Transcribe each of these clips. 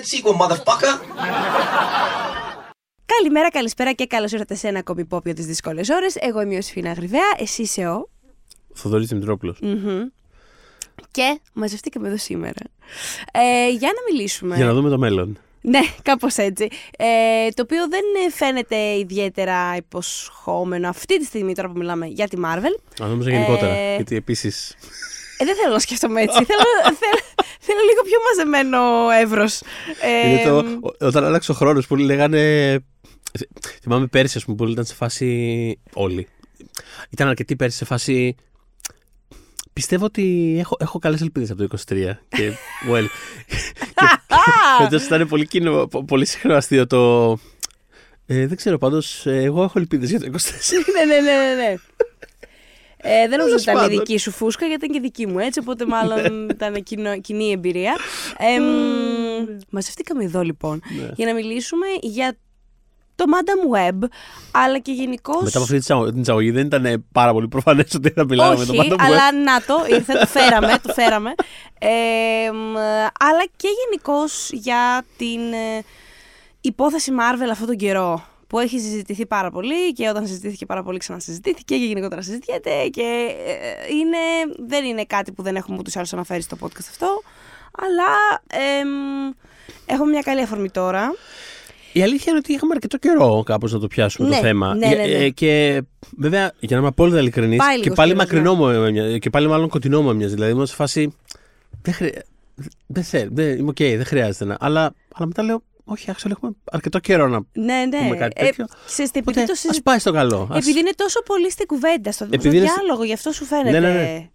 that sequel, motherfucker. Καλημέρα, καλησπέρα και καλώς ήρθατε σε ένα ακόμη υπόπιο τις δύσκολες ώρες. Εγώ είμαι ο Σφίνα Γρυβαία, εσύ είσαι ο. Θοδωρής Δημητρόπουλος. Και μαζευτήκαμε εδώ σήμερα. Ε, για να μιλήσουμε. Για να δούμε το μέλλον. Ναι, κάπως έτσι. Ε, το οποίο δεν φαίνεται ιδιαίτερα υποσχόμενο αυτή τη στιγμή τώρα που μιλάμε για τη Marvel. Αν νόμιζα γενικότερα. Ε, Γιατί επίση. Ε, δεν θέλω να σκέφτομαι έτσι. θέλω, θέλω, θέλω λίγο πιο μαζεμένο εύρος. Ε, Είναι το, ο- όταν άλλαξε ο χρόνος, πολλοί λέγανε. Θυμάμαι πέρσι, ας πούμε, πολλοί ήταν σε φάση. Όλοι. Ήταν αρκετοί πέρσι σε φάση. Πιστεύω ότι έχω, έχω καλές ελπίδες από το 23. Και. Well. και φέτος ήταν πολύ, κοινό, πο- πολύ συχνό αστείο το. Ε, δεν ξέρω, πάντως εγώ έχω ελπίδες για το 24. ναι, ναι, ναι, ναι. Ναι. Ε, δεν νομίζω ότι ήταν η πάντων. δική σου φούσκα, γιατί ήταν και δική μου έτσι. Οπότε μάλλον ήταν κοινό, κοινή εμπειρία. Ε, μ, μαζευτήκαμε εδώ λοιπόν Ναι. για να μιλήσουμε για το Madam Web, αλλά και γενικώ. Μετά από αυτή την εισαγω- την εισαγωγή δεν ήταν πάρα πολύ προφανές ότι θα μιλάμε με Όχι, τον Madame Web. αλλά να το, ήρθε, το φέραμε, το φέραμε. Ε, μ, αλλά και γενικώς για την ε, υπόθεση Marvel αυτόν τον καιρό που έχει συζητηθεί πάρα πολύ και όταν συζητήθηκε πάρα πολύ ξανασυζητήθηκε και γενικότερα συζητιέται και ε, είναι, δεν είναι κάτι που δεν έχουμε ούτως ή άλλως αναφέρει στο podcast αυτό αλλά εμ, έχουμε μια καλή αφορμή τώρα Η αλήθεια είναι ότι είχαμε αρκετό καιρό κάπως να το πιάσουμε Ναι, το θέμα. ναι, ναι, ναι. Ε, και βέβαια, για να είμαι απόλυτα ειλικρινής, Πάει και λίγος πάλι καιρός, μακρινό μου έμοιαζε, και πάλι μάλλον κοντινό μου έμοιαζε. Δηλαδή, ήμουν σε φάση. Δεν χρειάζεται. Δεν θέλω, δεν, είμαι οκ, δεν χρειάζεται να. Αλλά, αλλά μετά λέω, όχι, actually έχουμε αρκετό καιρό να ναι, ναι. πούμε κάτι τέτοιο. ξέρεις τι, επειδή Οπότε, το ας συζη- πάει στο καλό. Ας- Επειδή είναι τόσο πολύ στην κουβέντα, στο, στο Επειδή είναι στη- διάλογο, γι' αυτό σου φαίνεται Ναι, ναι, ναι.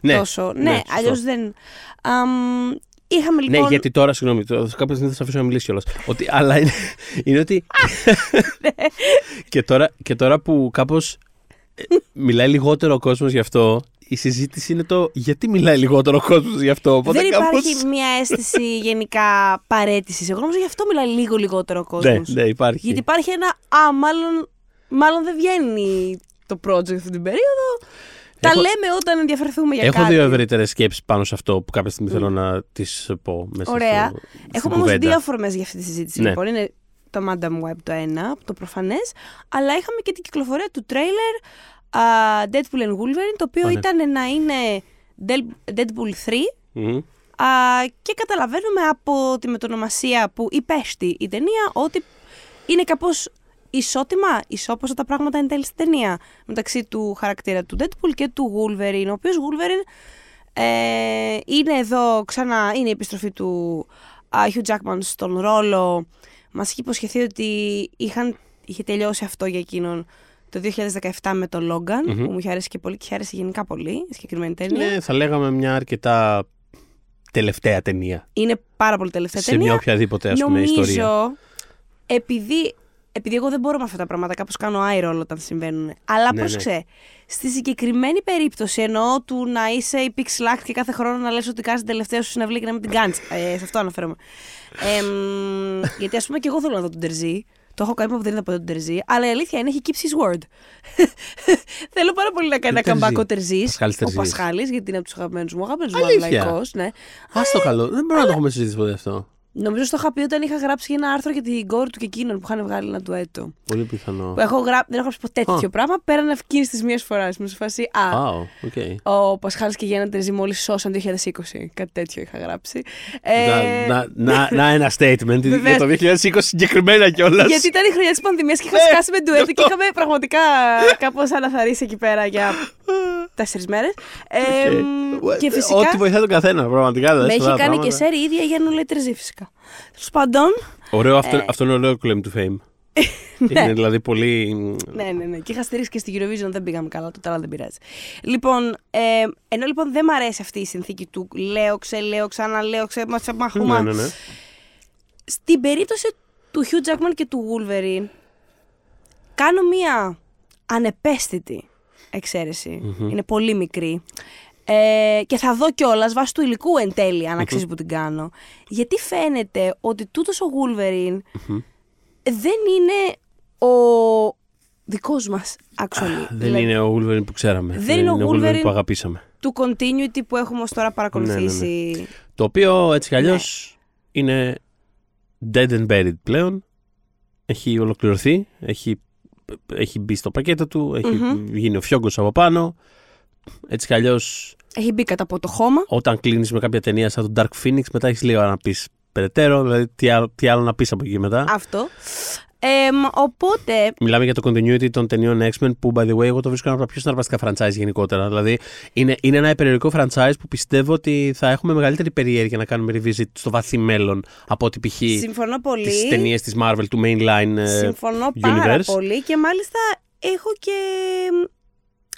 Ναι, τόσο. Ναι, ναι, σωστό. αλλιώς δεν. Αμ, είχαμε λοιπόν. Ναι, γιατί τώρα, συγγνώμη, το- κάποια στιγμή θα σε αφήσω να μιλήσεις κιόλας. Ότι, αλλά είναι, είναι ότι. και, τώρα, και τώρα που κάπως μιλάει λιγότερο ο κόσμος γι' αυτό, η συζήτηση είναι το γιατί μιλάει λιγότερο ο κόσμος γι' αυτό. Οπότε δεν κάπως- υπάρχει μια αίσθηση γενικά παρέτησης. Εγώ νομίζω γι' αυτό μιλάει λίγο λιγότερο ο κόσμος. Ναι, ναι, υπάρχει. Γιατί υπάρχει ένα. Α, μάλλον, μάλλον δεν βγαίνει το project αυτή την περίοδο. Τα Έχω- λέμε όταν ενδιαφερθούμε για Έχω κάτι. δύο ευρύτερες σκέψεις πάνω σε αυτό που κάποια στιγμή θέλω να τις πω μέσα Ωραία. στο, στην Έχουμε όμως κουβέντα. δύο αφορμέ για αυτή τη συζήτηση. Ναι. Λοιπόν, είναι το Madam Web το ένα, το προφανές, αλλά είχαμε και την κυκλοφορία του τρέιλερ α, Deadpool and Wolverine, το οποίο Α, ναι. ήταν να είναι Del- Deadpool 3. Μμμ. Α, και καταλαβαίνουμε από τη μετονομασία που υπέστη η ταινία ότι είναι κάπως ισότιμα, ισόπωσα τα πράγματα εν τέλει στην ταινία μεταξύ του χαρακτήρα του Deadpool και του Wolverine, ο οποίος Wolverine ε, είναι εδώ ξανά, είναι η επιστροφή του α, Hugh Jackman στον ρόλο. Μας είχε υποσχεθεί ότι είχαν, είχε τελειώσει αυτό για εκείνον το 2017 με το Logan, Μμμ. που μου είχε αρέσει και πολύ και είχε αρέσει γενικά πολύ η συγκεκριμένη ταινία. Ναι, θα λέγαμε μια αρκετά τελευταία ταινία. Είναι πάρα πολύ τελευταία σε ταινία. μια οποιαδήποτε ας πούμε, Νομίζω, ιστορία. επειδή, επειδή εγώ δεν μπορώ με αυτά τα πράγματα, κάπως κάνω eye roll όταν συμβαίνουν. Αλλά Ναι, πρόσεξε, στη συγκεκριμένη περίπτωση εννοώ του να είσαι η pixel art και κάθε χρόνο να λες ότι κάνεις την τελευταία σου συναυλία και να μην την κάνεις. Ε, σε αυτό αναφέρομαι. Εμ, γιατί ας πούμε και εγώ θέλω να δω τον Τερζή. Το έχω κάνει που δεν είδα ποτέ τον Τερζή. Αλλά η αλήθεια είναι έχει keeps his word. Θέλω πάρα πολύ να κάνει Ποιο ένα Τερζή; καμπάκο Τερζής. Πασχάλης Ο Τερζής. Πασχάλης, γιατί είναι από τους αγαπημένους μου. Αγαπημένου μου Αλήθεια; λαϊκός, ναι. Α το καλό. Δεν μπορώ να το έχουμε συζητήσει ποτέ αυτό. Νομίζω στο είχα πει όταν είχα γράψει ένα άρθρο για την κόρη του και εκείνον που είχαν βγάλει ένα ντουέτο. Πολύ πιθανό. Που έχω γρά... Δεν έχω γράψει ποτέ τέτοιο πράγμα πέραν εκείνη της μίας φοράς. Με σε φάση. Α, Α, οκ. ο Πασχάλης και Γιάννα Τερζή μόλις σώσαν 2020. Κάτι τέτοιο είχα γράψει. Ε, Να, να, να, να ένα statement για Βεβαίως. το 2020 συγκεκριμένα κιόλας. γιατί ήταν η χρονιά της πανδημίας και είχα Ναι, σκάσει με ντουέτο γι' και αυτό. είχαμε πραγματικά κάπως αναθαρίσει εκεί πέρα για τέσσερις μέρες. και φυσικά. Ό,τι βοηθάει τον καθένα, πραγματικά. Με δες έχει αυτά τα κάνει και πράγματα. σέρι η ίδια για Νουλέ Τερζή φυσικά. Τέλος πάντων. Ωραίο, αυτό, Ε. αυτό είναι ωραίο claim to fame. είναι δηλαδή πολύ. Ναι, ναι, ναι. Και είχα στηρίξει και στη Eurovision, δεν πήγαμε καλά τότε, αλλά δεν πειράζει. Λοιπόν, ε, ενώ λοιπόν δεν μ' αρέσει αυτή η συνθήκη του λέω, ξε, λέω, ξαναλέω, ξε, μα, σε μαχούμα. Ναι, ναι, ναι. Στην περίπτωση του Hugh Jackman και του Wolverine, κάνω μία ανεπαίσθητη εξαίρεση. Είναι πολύ μικρή. Ε, και θα δω κιόλας βάσει του υλικού εν τέλει, αν αξίζει που την κάνω. Γιατί φαίνεται ότι τούτος ο Wolverine δεν είναι ο δικός μας, actually. Δεν Δηλαδή, είναι ο Wolverine που ξέραμε. Δεν είναι ο Wolverine που αγαπήσαμε. του continuity που έχουμε ως τώρα παρακολουθήσει. Το οποίο έτσι κι αλλιώς Ναι. είναι dead and buried πλέον. Έχει ολοκληρωθεί. Έχει, έχει μπει στο πακέτο του. Έχει Μμμ. γίνει ο φιόγκος από πάνω. Έτσι κι αλλιώς, Έχει μπει κατά από το χώμα. όταν κλείνεις με κάποια ταινία σαν το Dark Phoenix, μετά έχεις λίγο να πεις περαιτέρω. Δηλαδή, τι άλλο, τι άλλο να πεις από εκεί μετά. Αυτό. Εμ, οπότε, Μιλάμε για το continuity των ταινιών X-Men που, by the way, εγώ το βρίσκω ένα από τα πιο συναρπαστικά franchise γενικότερα. Δηλαδή, είναι, είναι ένα υπερηρωτικό franchise που πιστεύω ότι θα έχουμε μεγαλύτερη περιέργεια να κάνουμε revisit στο βαθύ μέλλον από ότι π.χ. συμφωνώ τις πολύ. ταινίες της Marvel του mainline ε, Συμφωνώ πάρα universe. πολύ και μάλιστα έχω και,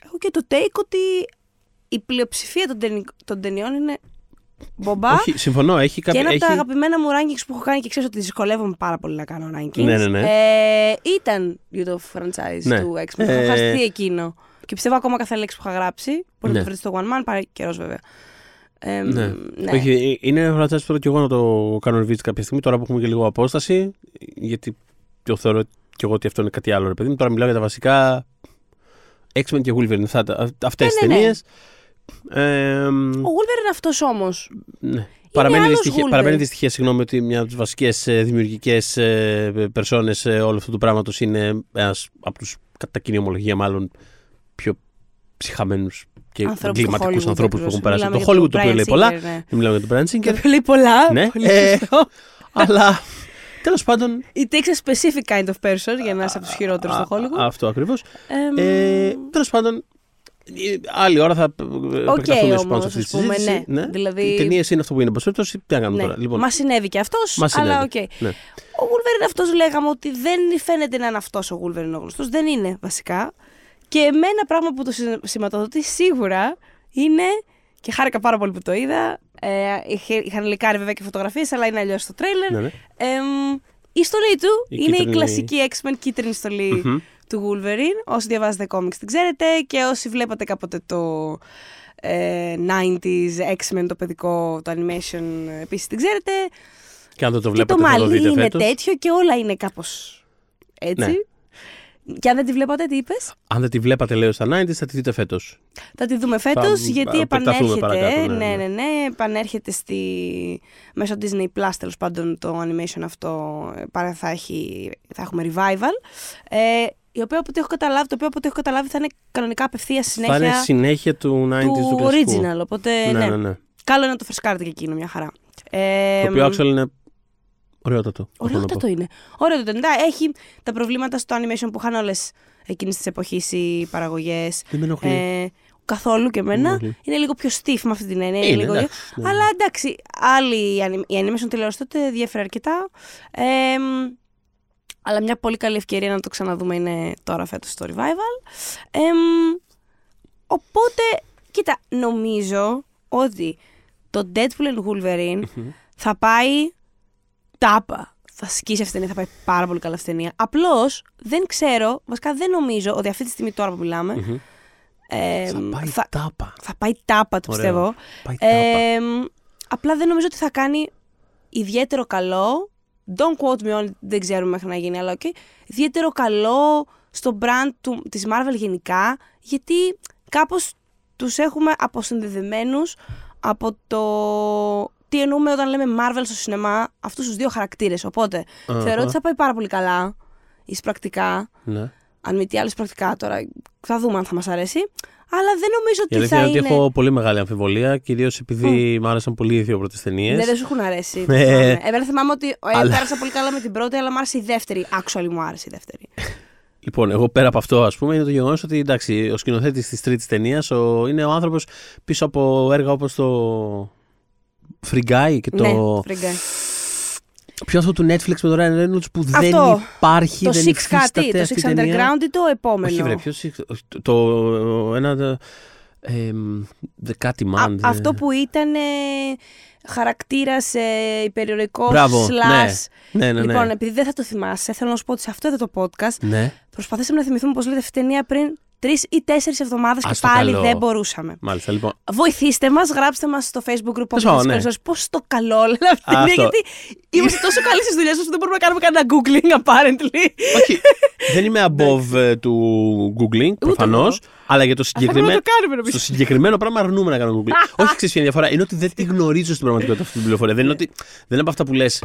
έχω και το take ότι η πλειοψηφία των, ταινι- των ταινιών είναι μπομπά. Όχι, συμφωνώ. Έχει Και κάποια. ένα από τα έχει... αγαπημένα μου rankings που έχω κάνει και ξέρω ότι δυσκολεύομαι πάρα πολύ να κάνω rankings. Ναι, ναι, ναι. Ε, ήταν για το franchise Ναι. του X-Men. Ε, Έχω χαστεί εκείνο. Και πιστεύω ακόμα κάθε λέξη που είχα γράψει. Μπορεί Ναι. να το βρείτε στο One Man, πάρει καιρός βέβαια. Ε, Ναι. ναι. Όχι, ε, είναι ένα franchise που θέλω και εγώ να το κάνω revisit κάποια στιγμή. Τώρα που έχουμε και λίγο απόσταση. Γιατί το θεωρώ και εγώ ότι αυτό είναι κάτι άλλο, ρε παιδί μου. Τώρα μιλάω για τα βασικά. X-Men και Wolverine. Αυτές Ναι, τι ναι, ναι. ταινίες. Ε, Ο Wolverine είναι αυτός όμως. ναι. Παραμένει άλλος δυστυχία, Wolverine. παραμένει δυστυχία, συγγνώμη, ότι μια από τις βασικές δημιουργικές περσόνες όλου αυτού του πράγματος είναι ένας από τους, κατά κοινή ομολογία, μάλλον πιο ψυχαμένους και Ανθρώπους του εγκληματικούς Hollywood, ανθρώπους που ακριβώς. έχουν περάσει. Μιλάμε Το για Hollywood το οποίο Brian λέει πολλά. Singer, ναι. Δεν μιλάμε για τον Brian Το Singer. οποίο λέει πολλά. Ναι. Πολύ Ε, σωστό. αλλά τέλος πάντων. It takes a specific kind of person για να είσαι από τους χειρότερους στο α, Hollywood. Αυτό ακριβώς. Εμ, Ε, τέλος πάντων. Ε, Άλλη ώρα θα επεκταθούμε ίσως πάνω όμως, σε αυτή τη ας πούμε, συζήτηση. ναι. Δηλαδή- Οι ταινίες είναι αυτό που είναι. Πασχέτω, τι να κάνουμε ναι. τώρα. Λοιπόν, Μας συνέβη και αυτός, Μας αλλά οκ. συνέβη. ναι. Ο Wolverine αυτός λέγαμε ότι δεν φαίνεται να είναι αυτός ο Wolverine ο γνωστός. Δεν είναι βασικά. Και με ένα πράγμα που το συ- σηματοδοτεί σίγουρα είναι. Και χάρηκα πάρα πολύ που το είδα. Ε, είχε, είχαν λικάρει βέβαια και φωτογραφίες, αλλά είναι αλλιώς στο τρέιλερ. Ναι, ναι. Εμ, η στολή του Η είναι η κίτρινη- κλασική X-Men κίτρινη στολή Μμμ. Του Wolverine. Όσοι διαβάζετε κόμιξ την ξέρετε και όσοι βλέπατε κάποτε το ε, 90s X-Men το παιδικό, το animation επίσης την ξέρετε. Και αν δεν το και βλέπατε, το θα το μαλλί δείτε είναι φέτος. τέτοιο και όλα είναι κάπως έτσι. Ναι. Και αν δεν τη βλέπατε, τι είπες; Αν δεν τη βλέπατε, λέω στα 90s, θα τη δείτε φέτος. Θα τη δούμε φέτος Θα γιατί επεκταθούμε επανέρχεται. παρακάτω, ναι, ναι, ναι. ναι, ναι, επανέρχεται στη... μέσω Disney Plus τέλος πάντων το animation αυτό ε, παρά θα, έχει... θα έχουμε revival. Ε, η οποία από ό,τι έχω καταλάβει, το οποίο από ό,τι έχω καταλάβει θα είναι κανονικά απευθείας συνέχεια Θα είναι συνέχεια του 90s του, του κλασικού. original. Οπότε Ναι, ναι, ναι, ναι. Καλό είναι να το φρεσκάρετε και εκείνο, μια χαρά. Ε, Το οποίο actual είναι ωραιότατο. έχω να πω. Ωραιότατο είναι. Ωραιότατο είναι. Εντάξει, Έχει τα προβλήματα στο animation που είχαν όλες εκείνη τη εποχή οι παραγωγές. Δεν με ενοχλεί. Ε, καθόλου και Δεν με εμένα. ενοχλεί. Είναι λίγο πιο stiff με αυτή την έννοια. Είναι, λίγο... εντάξει, ναι. Αλλά εντάξει, άλλη η anim- η animation τηλεόραση τότε διέφερε αρκετά. Ε, μ, αλλά μια πολύ καλή ευκαιρία να το ξαναδούμε είναι τώρα φέτος στο revival. Ε, μ, οπότε, κοίτα, νομίζω ότι το Deadpool and Wolverine θα πάει τάπα. Θα σκίσει αυτή την ταινία, θα πάει πάρα πολύ καλά αυτή την ταινία. Απλώς δεν ξέρω, βασικά δεν νομίζω ότι αυτή τη στιγμή τώρα που μιλάμε. Μμμ. ε, Θα πάει θα, τάπα. θα πάει τάπα, το Ωραίο. πιστεύω. Πάει τάπα. Ε, μ, απλά δεν νομίζω ότι θα κάνει ιδιαίτερο καλό. Don't quote me on, δεν ξέρουμε μέχρι να γίνει, αλλά οκ. Ιδιαίτερο καλό στο brand του, της Marvel γενικά, γιατί κάπως τους έχουμε αποσυνδεδεμένους από το τι εννοούμε όταν λέμε Marvel στο σινεμά, αυτούς τους δύο χαρακτήρες. Οπότε, Αχα. θεωρώ ότι θα πάει πάρα πολύ καλά, εισπρακτικά. Ναι. Αν μη τι άλλο εισπρακτικά τώρα, θα δούμε αν θα μας αρέσει. Αλλά δεν νομίζω Η ότι αλήθεια θα είναι είναι... ότι έχω πολύ μεγάλη αμφιβολία, κυρίως επειδή μου άρεσαν πολύ οι δύο πρώτες ταινίες. Ναι, δεν σου έχουν αρέσει. Ε, θυμάμαι. Εμένα θυμάμαι ότι ε, αλλά- πέρασα πολύ καλά με την πρώτη, αλλά μου άρεσε η δεύτερη. Actually μου άρεσε η δεύτερη. Λοιπόν, εγώ πέρα από αυτό, ας πούμε, είναι το γεγονός ότι εντάξει, ο σκηνοθέτης της τρίτης ταινίας είναι ο άνθρωπος πίσω από έργα όπως το Free Guy και το. Ναι, φρίγκα. Ποιο αυτό του Netflix με τον Ryan Reynolds που δεν Αυτό. υπάρχει, Το δεν Six υφίσταται κάτι, το αυτή η Six ταινία. Underground ή το επόμενο; Όχι, βρε, ποιος το, το, ένα. το- Ε, the Catty Α- Man. αυτό που ήταν ε, χαρακτήρας ε, υπερηρωικός Μπράβο, slash. Ναι, ναι, ναι. Λοιπόν, επειδή δεν θα το θυμάσαι, θέλω να σου πω ότι σε αυτό εδώ το podcast ναι. προσπαθήσαμε να θυμηθούμε πώς λέτε αυτή η ταινία πριν τρεις ή τέσσερις εβδομάδες και Ας το πάλι καλό. δεν μπορούσαμε. Μάλιστα, λοιπόν. Βοηθήστε μας, γράψτε μας στο Facebook group Τέλος πάντων, ναι. Πώς το καλό όλα αυτή την ταινία, Αυτό. γιατί είμαστε τόσο καλοί στις δουλειές μας που δεν μπορούμε να κάνουμε κανένα googling, apparently. Όχι, δεν είμαι above ε, του googling, προφανώς. εγώ. Αλλά για το Θα πρέπει συγκεκριμένο. να το κάνουμε, νομίζω. Στο συγκεκριμένο πράγμα αρνούμε να κάνουμε googling. Όχι, ξέρεις ποια είναι η διαφορά. Είναι ότι δεν τη γνωρίζω στην πραγματικότητα αυτή την πληροφορία. Δεν είναι ότι. Δεν είναι από αυτά που λες.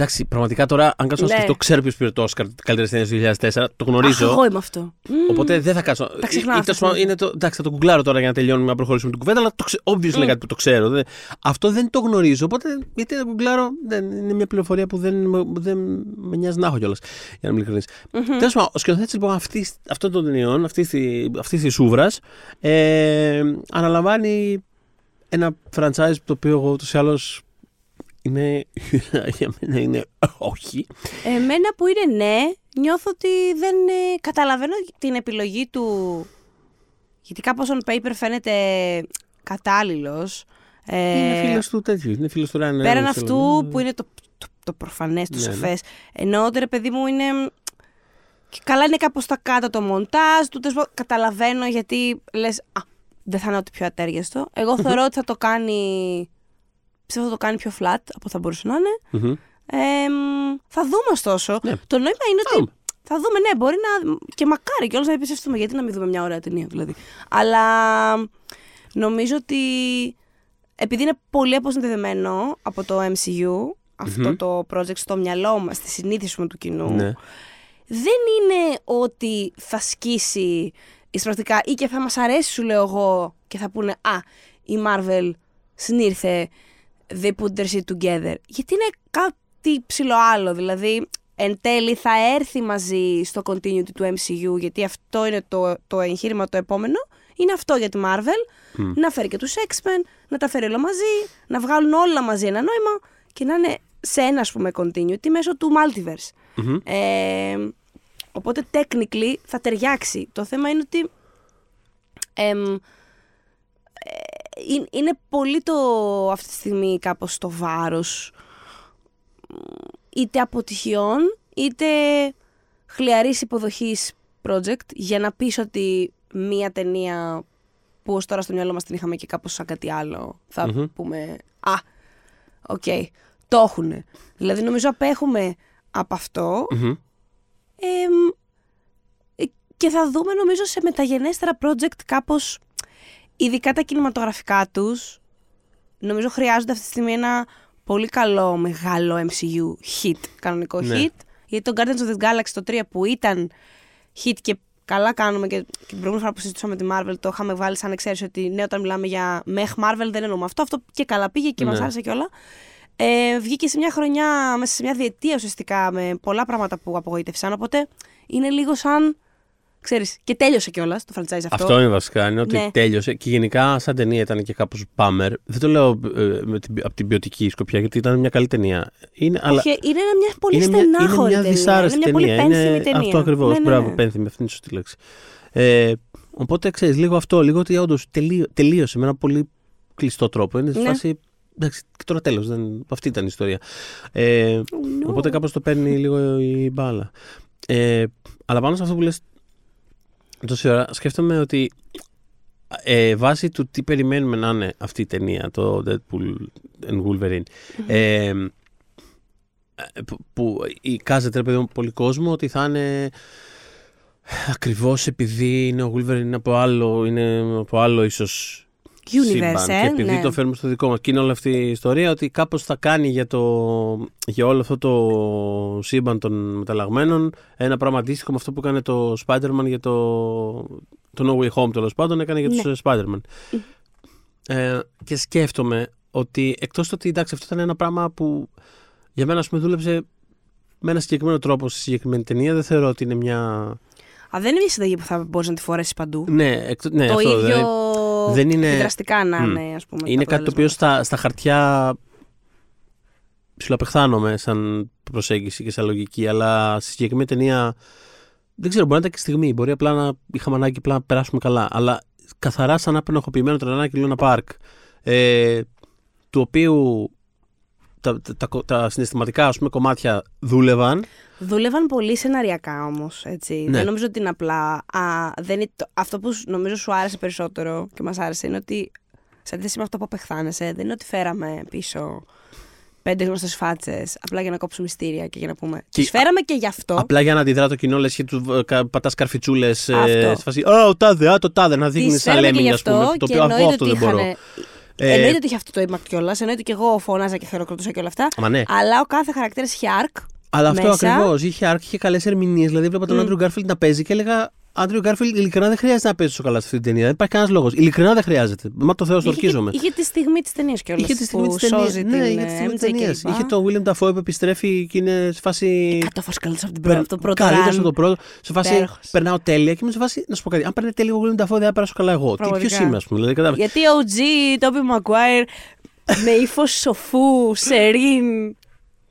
Εντάξει, πραγματικά τώρα, αν κάτσω να Ναι. σκεφτώ, ξέρω ποιος πήρε το Όσκαρ καλύτερης ταινίας του 2004. Το γνωρίζω. Αχ, εγώ είμαι αυτό. Μμμ. Οπότε δεν θα κάτσω. Τα ξεχνάω Ή- ή αυτά, τέλος πάντων, συνήθως. είναι το, εντάξει, θα το κουκλάρω τώρα για να τελειώνουμε να προχωρήσουμε την κουβέντα, αλλά το ξε, obviously είναι κάτι που το ξέρω. Δεν- αυτό δεν το γνωρίζω. Οπότε γιατί να το κουκλάρω, δεν, είναι μια πληροφορία που δεν, με- δεν με νοιάζει να έχω κιόλας. Για να είμαι ειλικρινής. Τέλος πάντων, ο σκηνοθέτης λοιπόν αυτής- αυτών των ταινιών, αυτή της σούβρας, ε, αναλαμβάνει ένα franchise το οποίο εγώ ούτως ή άλλως είναι. για μένα είναι όχι. Εμένα που είναι ναι, νιώθω ότι δεν ε, καταλαβαίνω την επιλογή του. Γιατί κάπως on paper φαίνεται κατάλληλος. Ε, είναι φίλος του τέτοιου. Είναι φίλος του Ryan πέραν Reynolds, αυτού θέλω. που είναι το, το, το προφανές, το Ναι, ναι. σοφές. Ενώ ότι ρε παιδί μου είναι... Και καλά είναι κάπως τα κάτω το μοντάζ, του τέλος πάντων, καταλαβαίνω γιατί λες, α, δεν θα είναι ό,τι πιο ατέριαστο. Εγώ θεωρώ ότι θα το κάνει, πιστεύω θα το κάνει πιο flat από θα μπορούσε να είναι. Μμμ. Ε, μ, θα δούμε ωστόσο. Ναι. Το νόημα είναι Θα ότι. δούμε. Θα δούμε, ναι, μπορεί να. και μακάρι κιόλα να επιστευτούμε. Γιατί να μην δούμε μια ωραία ταινία, δηλαδή. Αλλά νομίζω ότι. Επειδή είναι πολύ αποσυνδεδεμένο από το MCU, αυτό Μμμ. το project στο μυαλό μας, στη συνείδηση μου του κοινού, Ναι. δεν είναι ότι θα σκίσει εισπρακτικά ή και θα μας αρέσει σου λέω εγώ και θα πούνε «Α, η Marvel συνήρθε, they put their shit together». Γιατί είναι κάτι ψηλό άλλο, δηλαδή εν τέλει θα έρθει μαζί στο continuity του MCU γιατί αυτό είναι το, το εγχείρημα το επόμενο, είναι αυτό για τη Marvel, να φέρει και τους X-Men, να τα φέρει όλα μαζί, να βγάλουν όλα μαζί ένα νόημα και να είναι σε ένα ας πούμε continuity μέσω του multiverse. Μμμ. Ε, οπότε technically θα ταιριάξει. Το θέμα είναι ότι εμ, ε, είναι- είναι πολύ το αυτή τη στιγμή κάπως το βάρος μ, είτε αποτυχιών είτε χλιαρής υποδοχής project για να πεις ότι μία ταινία που ως τώρα στο μυαλό μας την είχαμε και κάπως σαν κάτι άλλο θα Μμμ. πούμε «Α, οκ, το έχουνε». Δηλαδή νομίζω απέχουμε από αυτό Μμμ. Εμ, ε, και θα δούμε νομίζω σε μεταγενέστερα project κάπως, ειδικά τα κινηματογραφικά τους, νομίζω χρειάζονται αυτή τη στιγμή ένα πολύ καλό μεγάλο MCU hit, κανονικό Ναι. hit. Γιατί το Guardians of the Galaxy το 3 που ήταν hit και καλά κάνουμε και, και την προηγούμενη φορά που συζητούσαμε τη Marvel το είχαμε βάλει σαν εξαίρεση ότι ναι όταν μιλάμε για μεχ Marvel δεν εννοούμε αυτό, αυτό και καλά πήγε και Ναι. μας άρεσε και όλα. Ε, βγήκε σε μια χρονιά, μέσα σε μια διετία ουσιαστικά με πολλά πράγματα που απογοήτευσαν. Οπότε είναι λίγο σαν. Ξέρεις, και τέλειωσε κιόλας το franchise αυτό. Αυτό είναι βασικά. Είναι ότι Ναι. τέλειωσε. Και γενικά, σαν ταινία ήταν και κάπως bummer. Δεν το λέω ε, με την, από την ποιοτική σκοπιά, γιατί ήταν μια καλή ταινία. Είναι, αλλά Όχι, είναι μια πολύ είναι μια, είναι στενάχωρη μια ταινία. δυσάρεστη είναι μια ταινία. πολύ πένθυμη ταινία. Αυτό ακριβώς. Ναι, ναι, Μπράβο, ναι. πένθυμη. Αυτή είναι η σωστή λέξη. Ε, οπότε ξέρεις, λίγο αυτό, λίγο ότι όντως τελείωσε με ένα πολύ κλειστό τρόπο. Είναι σε Ναι. φάση. Εντάξει, και τώρα τέλος. Αυτή ήταν η ιστορία. Ε, No. Οπότε κάπως το παίρνει λίγο η μπάλα. Ε, αλλά πάνω σε αυτό που λες τόση ώρα, σκέφτομαι ότι ε, βάσει του τι περιμένουμε να είναι αυτή η ταινία, το Deadpool and Wolverine, ε, που, που εικάζεται ρε παιδί μου πολύ κόσμο ότι θα είναι ακριβώς επειδή είναι ο Wolverine από άλλο, είναι από άλλο ίσως Universe, σύμπαν. ε, και επειδή ναι. το φέρνουμε στο δικό μας και είναι όλη αυτή η ιστορία ότι κάπως θα κάνει για, το, για όλο αυτό το σύμπαν των μεταλλαγμένων ένα πράγμα αντίστοιχο με αυτό που έκανε το Spider-Man για το, το No Way Home τέλος πάντων έκανε για Ναι. τους ε, Spider-Man ε, και σκέφτομαι ότι εκτός το ότι εντάξει αυτό ήταν ένα πράγμα που για μένα ας πούμε δούλεψε με ένα συγκεκριμένο τρόπο στη συγκεκριμένη ταινία δεν θεωρώ ότι είναι μια Α, δεν είναι μια συνταγή που θα μπορεί να τη φορέσει παντού. ναι, εκτός, ναι το αυτό, ίδιο δηλαδή, δεν είναι- δραστικά να Μμ. είναι, ας πούμε. Είναι κάτι το οποίο αποτέλεσμα. στα, στα χαρτιά ψιλοαπεχθάνομαι σαν προσέγγιση και σαν λογική, αλλά στη συγκεκριμένη ταινία δεν ξέρω, μπορεί να ήταν και στιγμή. Μπορεί απλά να είχαμε ανάγκη απλά να περάσουμε καλά. Αλλά καθαρά σαν ένα πενοχοποιημένο τρελανάκι Λούνα Πάρκ, ε, του οποίου τα, τα, τα, τα συναισθηματικά ας πούμε, κομμάτια δούλευαν. Δούλευαν πολύ σεναριακά όμως. Ναι. Δεν νομίζω ότι είναι απλά. Α, δεν είναι το- αυτό που σου- νομίζω σου άρεσε περισσότερο και μας άρεσε είναι ότι σε αντίθεση με αυτό που απεχθάνεσαι, δεν είναι ότι φέραμε πίσω πέντε γνωστές φάτσες απλά για να κόψουμε μυστήρια και για να πούμε. Και- Τις φέραμε και γι' αυτό. Απλά για να αντιδρά το κοινό, λες και τους πατάς καρφιτσούλες. Αυτό. Ε, σε φάση, Α, ο τάδε, α, το τάδε, να δείχνεις Τις σαν φέραμε και λέμινγκ, γι' ας πούμε. αυτό Το και οποίο εγώ εννοείται αυτό ότι δεν μπορώ. Είχαν Ε, Εννοείται ότι είχε αυτό το impact κιόλας. Εννοείται και εγώ φώναζα και χειροκροτούσα και όλα αυτά. Μα ναι. Αλλά ο κάθε χαρακτήρας είχε arc. Αλλά αυτό μέσα. ακριβώς. Είχε άρκ, είχε καλές ερμηνείες. Δηλαδή, βλέπα τον Άντριου Γκάρφιλντ να παίζει και έλεγα. Άντριου Γκάρφιλντ, ειλικρινά δεν χρειάζεται να παίζει τόσο καλά σε αυτή την ταινία. Δεν υπάρχει κανένας λόγος. Ειλικρινά δεν χρειάζεται. Μα το Θεός το ορκίζομαι. Είχε, είχε τη στιγμή της ταινίας κιόλας. Είχε τη στιγμή που της ταινία. σώζει Ναι, την είχε τη στιγμή ε, της MJ ταινίας. κλπ. Είχε τον William Dafoe που επιστρέφει και είναι σε φάση. Εκατό φορές καλύτερος από την πρώτη. από το πρώτο Καλύτερος run. από το πρώτο. Σε φάση Υπέροχος. περνάω τέλεια και είμαι σε φάση να σου πω κάτι. Αν παίρνει τέλεια ο William Dafoe δεν θα περάσω καλά εγώ. Τι Πραγματικά. ποιος είμαι, ας πούμε. Δηλαδή, κατάλαβες. Γιατί ο G, Τόμπι Μαγκουάιρ, με ύφος σοφού, σερίν.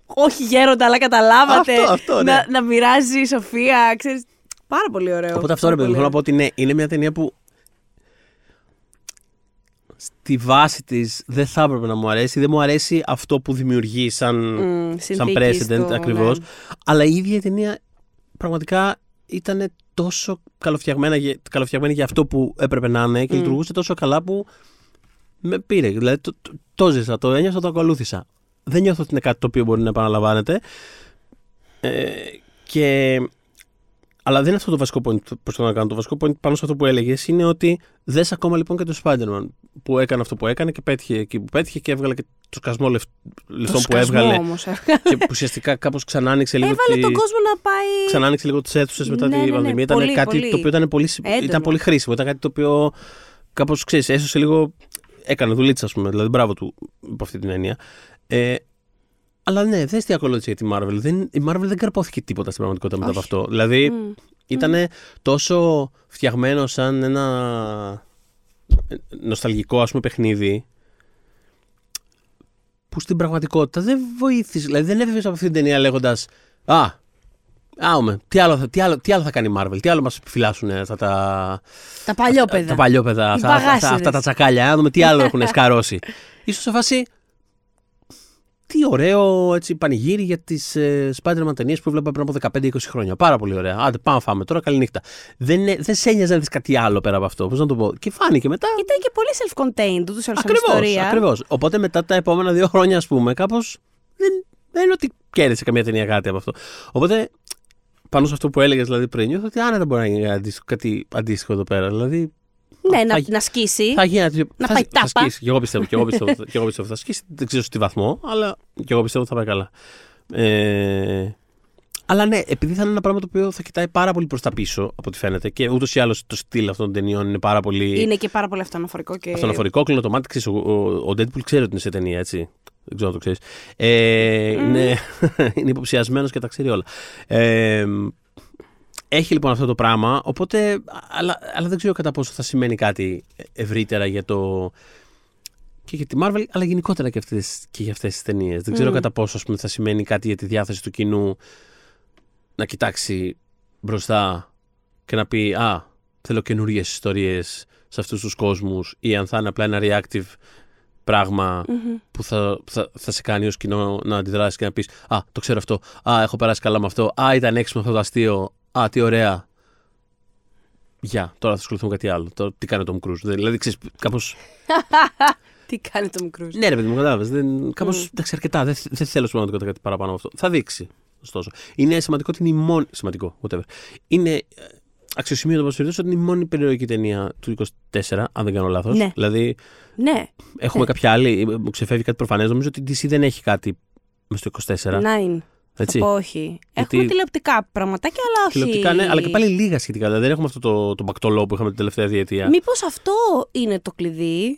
Όχι γέροντα, αλλά καταλάβατε. Αυτό, αυτό, ναι. να, να μοιράζει η Σοφία, ξέρεις. Πάρα πολύ ωραίο. Οπότε αυτό ρε Πάρα παιδί μου, θέλω πολύ να πω ότι ναι, είναι μια ταινία που στη βάση της δεν θα έπρεπε να μου αρέσει. Δεν μου αρέσει αυτό που δημιουργεί σαν, Μμ, σαν συνθήκη precedent στο- ακριβώς. ναι. Αλλά η ίδια η ταινία πραγματικά ήταν τόσο καλοφτιαγμένα, για- καλοφτιαγμένη για αυτό που έπρεπε να είναι και Μμ. λειτουργούσε τόσο καλά που με πήρε. Δηλαδή το, το, το ζήσα, το ένιωσα, το ακολούθησα. Δεν νιώθω ότι είναι κάτι το οποίο μπορεί να επαναλαμβάνεται. Ε, και... Αλλά δεν είναι αυτό το βασικό point που προσπαθώ να κάνω. Το βασικό point πάνω σε αυτό που έλεγες είναι ότι δες ακόμα λοιπόν και το Spider-Man που έκανε αυτό που έκανε και πέτυχε εκεί που πέτυχε και έβγαλε και το σκασμό λεφ- λεφτών Το που σκασμό έβγαλε. όμως. και που ουσιαστικά κάπως ξανά άνοιξε λίγο. Έβαλε τη- τον κόσμο να πάει. Ξανά άνοιξε λίγο τις αίθουσες μετά Ναι, την ναι, ναι, πανδημία. Ήταν πολύ, κάτι πολύ. το οποίο ήταν πολύ, συ- Έντονο. ήταν πολύ χρήσιμο. Ήταν κάτι το οποίο κάπως ξέρεις, έσωσε λίγο. Έκανε δουλίτσα, ας πούμε. Δηλαδή, μπράβο του από αυτή την έννοια. Ε, αλλά ναι, δεν τι ακολούθησε για τη Marvel. Δεν, η Marvel δεν καρπόθηκε τίποτα στην πραγματικότητα μετά από Όχι. αυτό. Δηλαδή, Μμ. ήταν τόσο φτιαγμένο σαν ένα νοσταλγικό ας πούμε παιχνίδι που στην πραγματικότητα δεν βοήθησε. Δηλαδή δεν έφευγε από αυτή την ταινία λέγοντας Α, άουμε, τι άλλο, θα- τι, άλλο, τι άλλο θα κάνει η Marvel, τι άλλο μας επιφυλάσσουν αυτά τα, Τα παλιόπαιδα. τα παλιόπαιδα, Οι αυτά, αυτά, μπαγάσιδες. αυτά τα τσακάλια, να δούμε τι άλλο έχουν σκαρώσει. Ίσως σε φάση τι ωραίο έτσι, πανηγύρι για τις ε, Spider-Man ταινίες που έβλεπα πριν από 15-20 χρόνια. Πάρα πολύ ωραία. Άντε, πάμε να φάμε τώρα, καληνύχτα. Δεν, είναι- δεν σε ένοιαζε να δεις κάτι άλλο πέρα από αυτό. Πώς να το πω. Και φάνηκε μετά. Ήταν και πολύ self-contained ούτως ή άλλως σαν Ακριβώς. ιστορία. Ακριβώς. Οπότε μετά τα επόμενα δύο χρόνια, ας πούμε, κάπως. Δεν, δεν είναι ότι κέρδισε καμία ταινία κάτι από αυτό. Οπότε πάνω σε αυτό που έλεγες δηλαδή πριν, νιώθω ότι άνετα μπορεί να γίνει αντίστοιχο- κάτι αντίστοιχο εδώ πέρα. Δηλαδή Ναι, θα να, γι- να σκίσει. θα γίνει ένα- Να θα, πάει θα τάπα. σκίσει. Και εγώ πιστεύω, και εγώ πιστεύω, και εγώ πιστεύω ότι θα σκίσει. Δεν ξέρω σε τι βαθμό, αλλά και εγώ πιστεύω ότι θα πάει καλά. Ε, αλλά ναι, επειδή θα είναι ένα πράγμα το οποίο θα κοιτάει πάρα πολύ προς τα πίσω, από ό,τι φαίνεται, και ούτως ή άλλως το στυλ αυτών των ταινιών είναι πάρα πολύ. Είναι και πάρα πολύ αυτοαναφορικό. Και... Αυτοαναφορικό, κλείνω το μάτι. Ξέρεις, ο, ο, ο Deadpool ξέρει ότι είναι σε ταινία, έτσι. Δεν ξέρω αν το ξέρεις. Ε, είναι, είναι υποψιασμένος και τα ξέρει όλα. Ε, έχει λοιπόν αυτό το πράγμα, οπότε. Αλλά, αλλά δεν ξέρω κατά πόσο θα σημαίνει κάτι ευρύτερα για το. και για τη Marvel, αλλά γενικότερα και, αυτές, και για αυτές τις ταινίες. Δεν ξέρω Μμ. κατά πόσο ας πούμε, θα σημαίνει κάτι για τη διάθεση του κοινού να κοιτάξει μπροστά και να πει Α, θέλω καινούριε ιστορίες σε αυτούς τους κόσμους, ή αν θα είναι απλά ένα reactive πράγμα Μμμ. που θα, θα, θα σε κάνει ως κοινό να αντιδράσεις και να πεις Α, το ξέρω αυτό. Α, έχω περάσει καλά με αυτό. Α, ήταν έξυπνο αυτό το αστείο. Α, τι ωραία. Γεια, τώρα θα ασχοληθούμε με κάτι άλλο. Τώρα, τι κάνει ο Tom Cruise. Δηλαδή, ξέρεις, κάπω. Τι κάνει το μικρό. Ναι, ρε παιδί μου, κατάλαβες. Κάπως. Mm. Εντάξει, αρκετά. Δεν, δεν θέλω στην πραγματικότητα κάτι παραπάνω από αυτό. Θα δείξει. Ωστόσο. Είναι σημαντικό ότι είναι η μόνη. Σημαντικό, whatever. Είναι ε, αξιοσημείωτο όπω ότι είναι η μόνη περιοδική ταινία του 24, αν δεν κάνω λάθος. Ναι. Δηλαδή, Ναι, έχουμε κάποια άλλη. ε, Μου ξεφεύγει κάτι προφανές. Νομίζω ότι η DC δεν έχει κάτι μες στο 24. nine. Έτσι. Θα πω όχι. Γιατί- Έχουμε τηλεοπτικά πραγματάκια, αλλά όχι. Τηλεοπτικά, ναι, αλλά και πάλι λίγα σχετικά. Δηλαδή, δεν έχουμε αυτό το, το μπακτολό που είχαμε την τελευταία διετία. Μήπως αυτό είναι το κλειδί;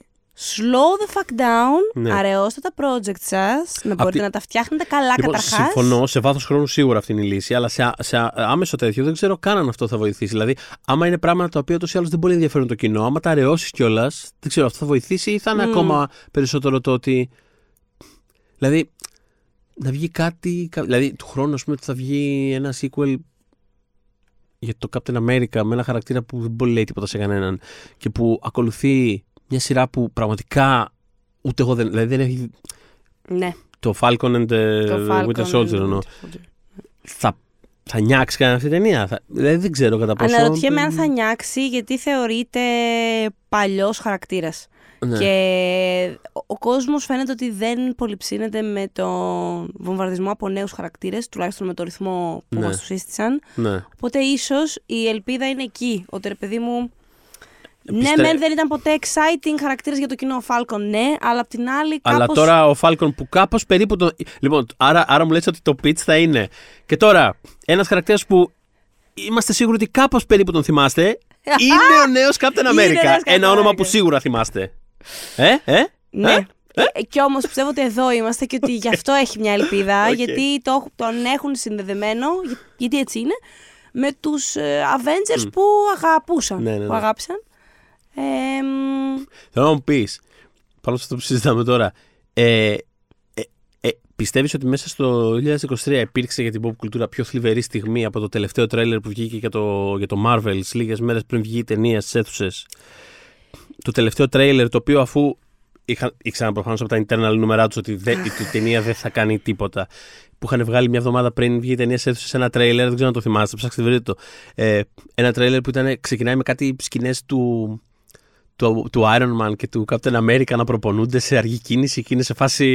Slow the fuck down. Ναι. Αραιώστε τα project σας. Να μπορείτε τη- να τα φτιάχνετε καλά Λοιπόν, καταρχάς. συμφωνώ, σε βάθος χρόνου σίγουρα αυτή είναι η λύση, αλλά σε, α- σε α- άμεσο τέτοιο δεν ξέρω καν αν αυτό θα βοηθήσει. Δηλαδή, άμα είναι πράγματα τα οποία ούτως ή άλλως δεν πολύ ενδιαφέρουν το κοινό, άμα τα αραιώσεις κιόλας, δεν ξέρω, αυτό θα βοηθήσει ή θα είναι Μμ. ακόμα περισσότερο το ότι. Δηλαδή, να βγει κάτι. κα- Δηλαδή, του χρόνου, ας πούμε, ότι θα βγει ένα sequel για το Captain America με ένα χαρακτήρα που δεν πολύ λέει τίποτα σε κανέναν και που ακολουθεί μια σειρά που πραγματικά ούτε εγώ δεν. Δηλαδή, δεν έχει. Ναι, Το Falcon and the το Falcon. Winter Soldier εννοώ Winter Soldier. θα, θα νιάξει κανένα αυτή την ταινία; Θα, δηλαδή δεν ξέρω κατά πόσο. Αναρωτιέμαι αν θα νιάξει γιατί θεωρείται παλιός χαρακτήρας. Ναι. Και ο, ο κόσμος φαίνεται ότι δεν πολυψύνεται με τον βομβαρδισμό από νέους χαρακτήρες, τουλάχιστον με το ρυθμό που Ναι. μας τους σύστησαν. ναι. Οπότε ίσως η ελπίδα είναι εκεί. Ότι ρε παιδί μου, Ναι, Πιστε- μεν δεν ήταν ποτέ exciting χαρακτήρας για το κοινό ο Falcon, ναι, αλλά απ' την άλλη κάπως... Αλλά τώρα ο Falcon που κάπως περίπου τον. Λοιπόν, άρα, άρα μου λες ότι το pitch θα είναι. Και τώρα, ένας χαρακτήρας που είμαστε σίγουροι ότι κάπως περίπου τον θυμάστε. είναι ο νέος Captain Είναι ο America. νέος Captain Ένα όνομα America. που σίγουρα θυμάστε. Ε, ε. Ναι. Ε; Ε, και όμως πιστεύω ότι εδώ είμαστε και ότι γι' αυτό έχει μια ελπίδα. Οκ. Γιατί το, έχουν- τον έχουν συνδεδεμένο, για- γιατί έτσι είναι, με τους Avengers που αγαπούσαν. Ναι, ναι, Που ναι. αγάπησαν. Ε, μ, Θέλω να μου πεις, πάνω σε αυτό που συζητάμε τώρα, ε, ε, ε, πιστεύεις ότι μέσα στο 2023 υπήρξε για την pop κουλτούρα πιο θλιβερή στιγμή από το τελευταίο τρέλερ που βγήκε για το, για το Marvel λίγες μέρες πριν βγει η ταινία στις αίθουσες; Το τελευταίο τρέιλερ το οποίο αφού είχαν, ήξεραν προφανώς από τα internal νούμερα τους ότι δεν- η ταινία δεν θα κάνει τίποτα. Που είχαν βγάλει μια εβδομάδα πριν βγει η ταινία σε αίθουσες ένα τρέιλερ, δεν ξέρω αν το θυμάστε, ψάξτε βρείτε το. Ε, ένα τρέιλερ που ήταν, ξεκινάει με κάτι σκηνές του, του, του Iron Man και του Captain America να προπονούνται σε αργή κίνηση και είναι σε φάση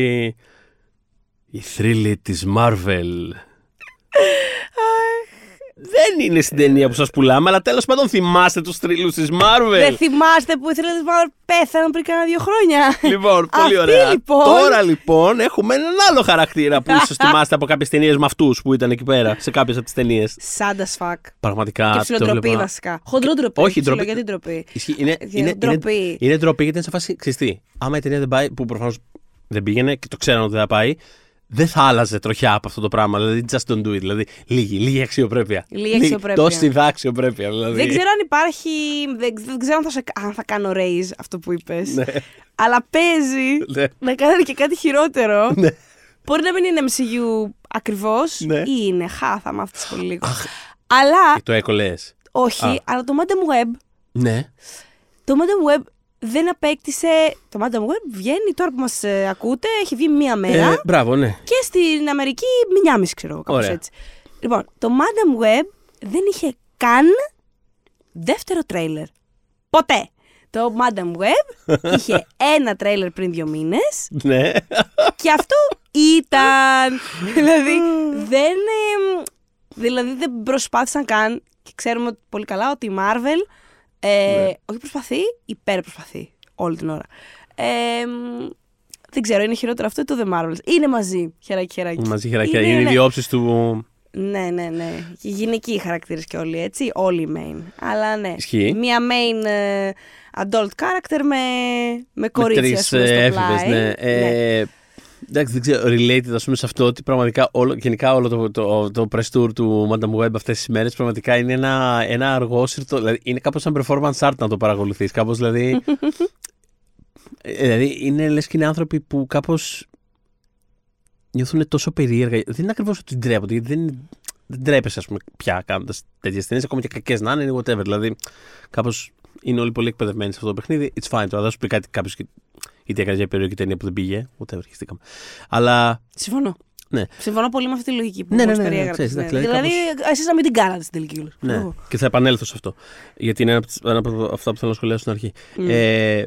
η θρύλη της Marvel. Δεν είναι στην ταινία που σας πουλάμε, αλλά τέλος πάντων θυμάστε τους θρύλους της Marvel. δεν θυμάστε που ήθελε να πέθαναν πριν κάνα δύο χρόνια. Λοιπόν, πολύ Αυτή, ωραία. λοιπόν. Τώρα λοιπόν έχουμε έναν άλλο χαρακτήρα που ίσως θυμάστε από κάποιες ταινίες με αυτούς που ήταν εκεί πέρα, σε κάποιες από τις ταινίες. Σάντα φακ. Πραγματικά Και το ψιλοτροπή βλέπα. βασικά. Χοντρό ντροπή. Όχι, ψιλο, ντροπή. Γιατί ντροπή. Ισχύει, είναι, Για είναι, είναι, ντροπή. είναι ντροπή γιατί είναι σε φάση ξυστή. Άμα η ταινία δεν πάει, που προφανώς δεν πήγαινε και το ξέραν ότι δεν θα πάει, δεν θα άλλαζε τροχιά από αυτό το πράγμα. Δηλαδή, just don't do it. Δηλαδή, λίγη, λίγη αξιοπρέπεια. Λίγη αξιοπρέπεια. Τόση δά αξιοπρέπεια. Δηλαδή. Δεν ξέρω αν υπάρχει. Δεν, δεν ξέρω αν θα, σε, αν θα κάνω raise αυτό που είπες. Ναι. Αλλά παίζει Ναι. να κάνει και κάτι χειρότερο. Ναι. Μπορεί να μην είναι MCU ακριβώς Ναι. ή είναι. Χά, θα μάθει πολύ λίγο. Αλλά Ε, Το έκολες. όχι, Α. αλλά το Madam Web. Ναι. Το Madam Web δεν απέκτησε. Το Madam Web βγαίνει τώρα που μας ακούτε, έχει βγει μία μέρα. Ε, μπράβο, ναι. Και στην Αμερική μια μισή, ξέρω εγώ, κάπως Ωραία. έτσι. Λοιπόν, το Madam Web δεν είχε καν δεύτερο τρέιλερ. Ποτέ. Το Madam Web είχε ένα τρέιλερ πριν δύο μήνες ναι. και αυτό ήταν. δηλαδή, δεν, εμ, δηλαδή δεν προσπάθησαν καν και ξέρουμε πολύ καλά ότι η Marvel ε, όχι προσπαθεί, υπερπροσπαθεί όλη την ώρα. Ε, εμ, δεν ξέρω, είναι χειρότερο αυτό ή το The Marvels. Είναι μαζί, χεράκι χεράκι. Μαζί χερακιά. Είναι, Είναι οι ναι. δύο όψεις του. Ναι, ναι, ναι. Και γυναικοί χαρακτήρες και όλοι, έτσι. Όλοι οι main. Αλλά ναι. Ισχύει. Μία main ε, adult character με, με κορίτσι, με ας τρεις πούμε, στο έφηβες. πλάι. Ναι. Ε, εντάξει, δεν ξέρω, related ας πούμε, σε αυτό ότι πραγματικά όλο, γενικά όλο το, το, το press tour του Madame Web αυτές τις μέρες πραγματικά είναι ένα, ένα αργό σύρτο. Δηλαδή είναι κάπως σαν performance art να το παρακολουθείς. Κάπως δηλαδή. ε, δηλαδή είναι λες και είναι άνθρωποι που κάπως νιώθουν τόσο περίεργα. Δεν είναι ακριβώς ότι ντρέπονται, γιατί δεν, δεν τρέπεσαι, ας πούμε, πια κάνοντας τέτοιες ταινίες, ακόμα και κακές να είναι, είναι whatever. Δηλαδή, κάπως είναι όλοι πολύ εκπαιδευμένοι σε αυτό το παιχνίδι. It's fine τώρα, δεν σου πει κάτι κάποιος είτε έκανε μια περίεργη ταινία που δεν πήγε, whatever, χεστήκαμε. Αλλά Συμφωνώ. ναι, Συμφωνώ πολύ με αυτή τη λογική που Ναι, ναι, μόλις ναι, ναι, περιέγραψες, ξέρεις, ναι. εντάξει, Δηλαδή, εσείς να μην την κάνατε στην τελική. όλος. ναι. Εγώ. Και θα επανέλθω σε αυτό. Γιατί είναι ένα από τις- ένα από αυτά που θέλω να σχολιάσω στην αρχή. Μμ. Ε,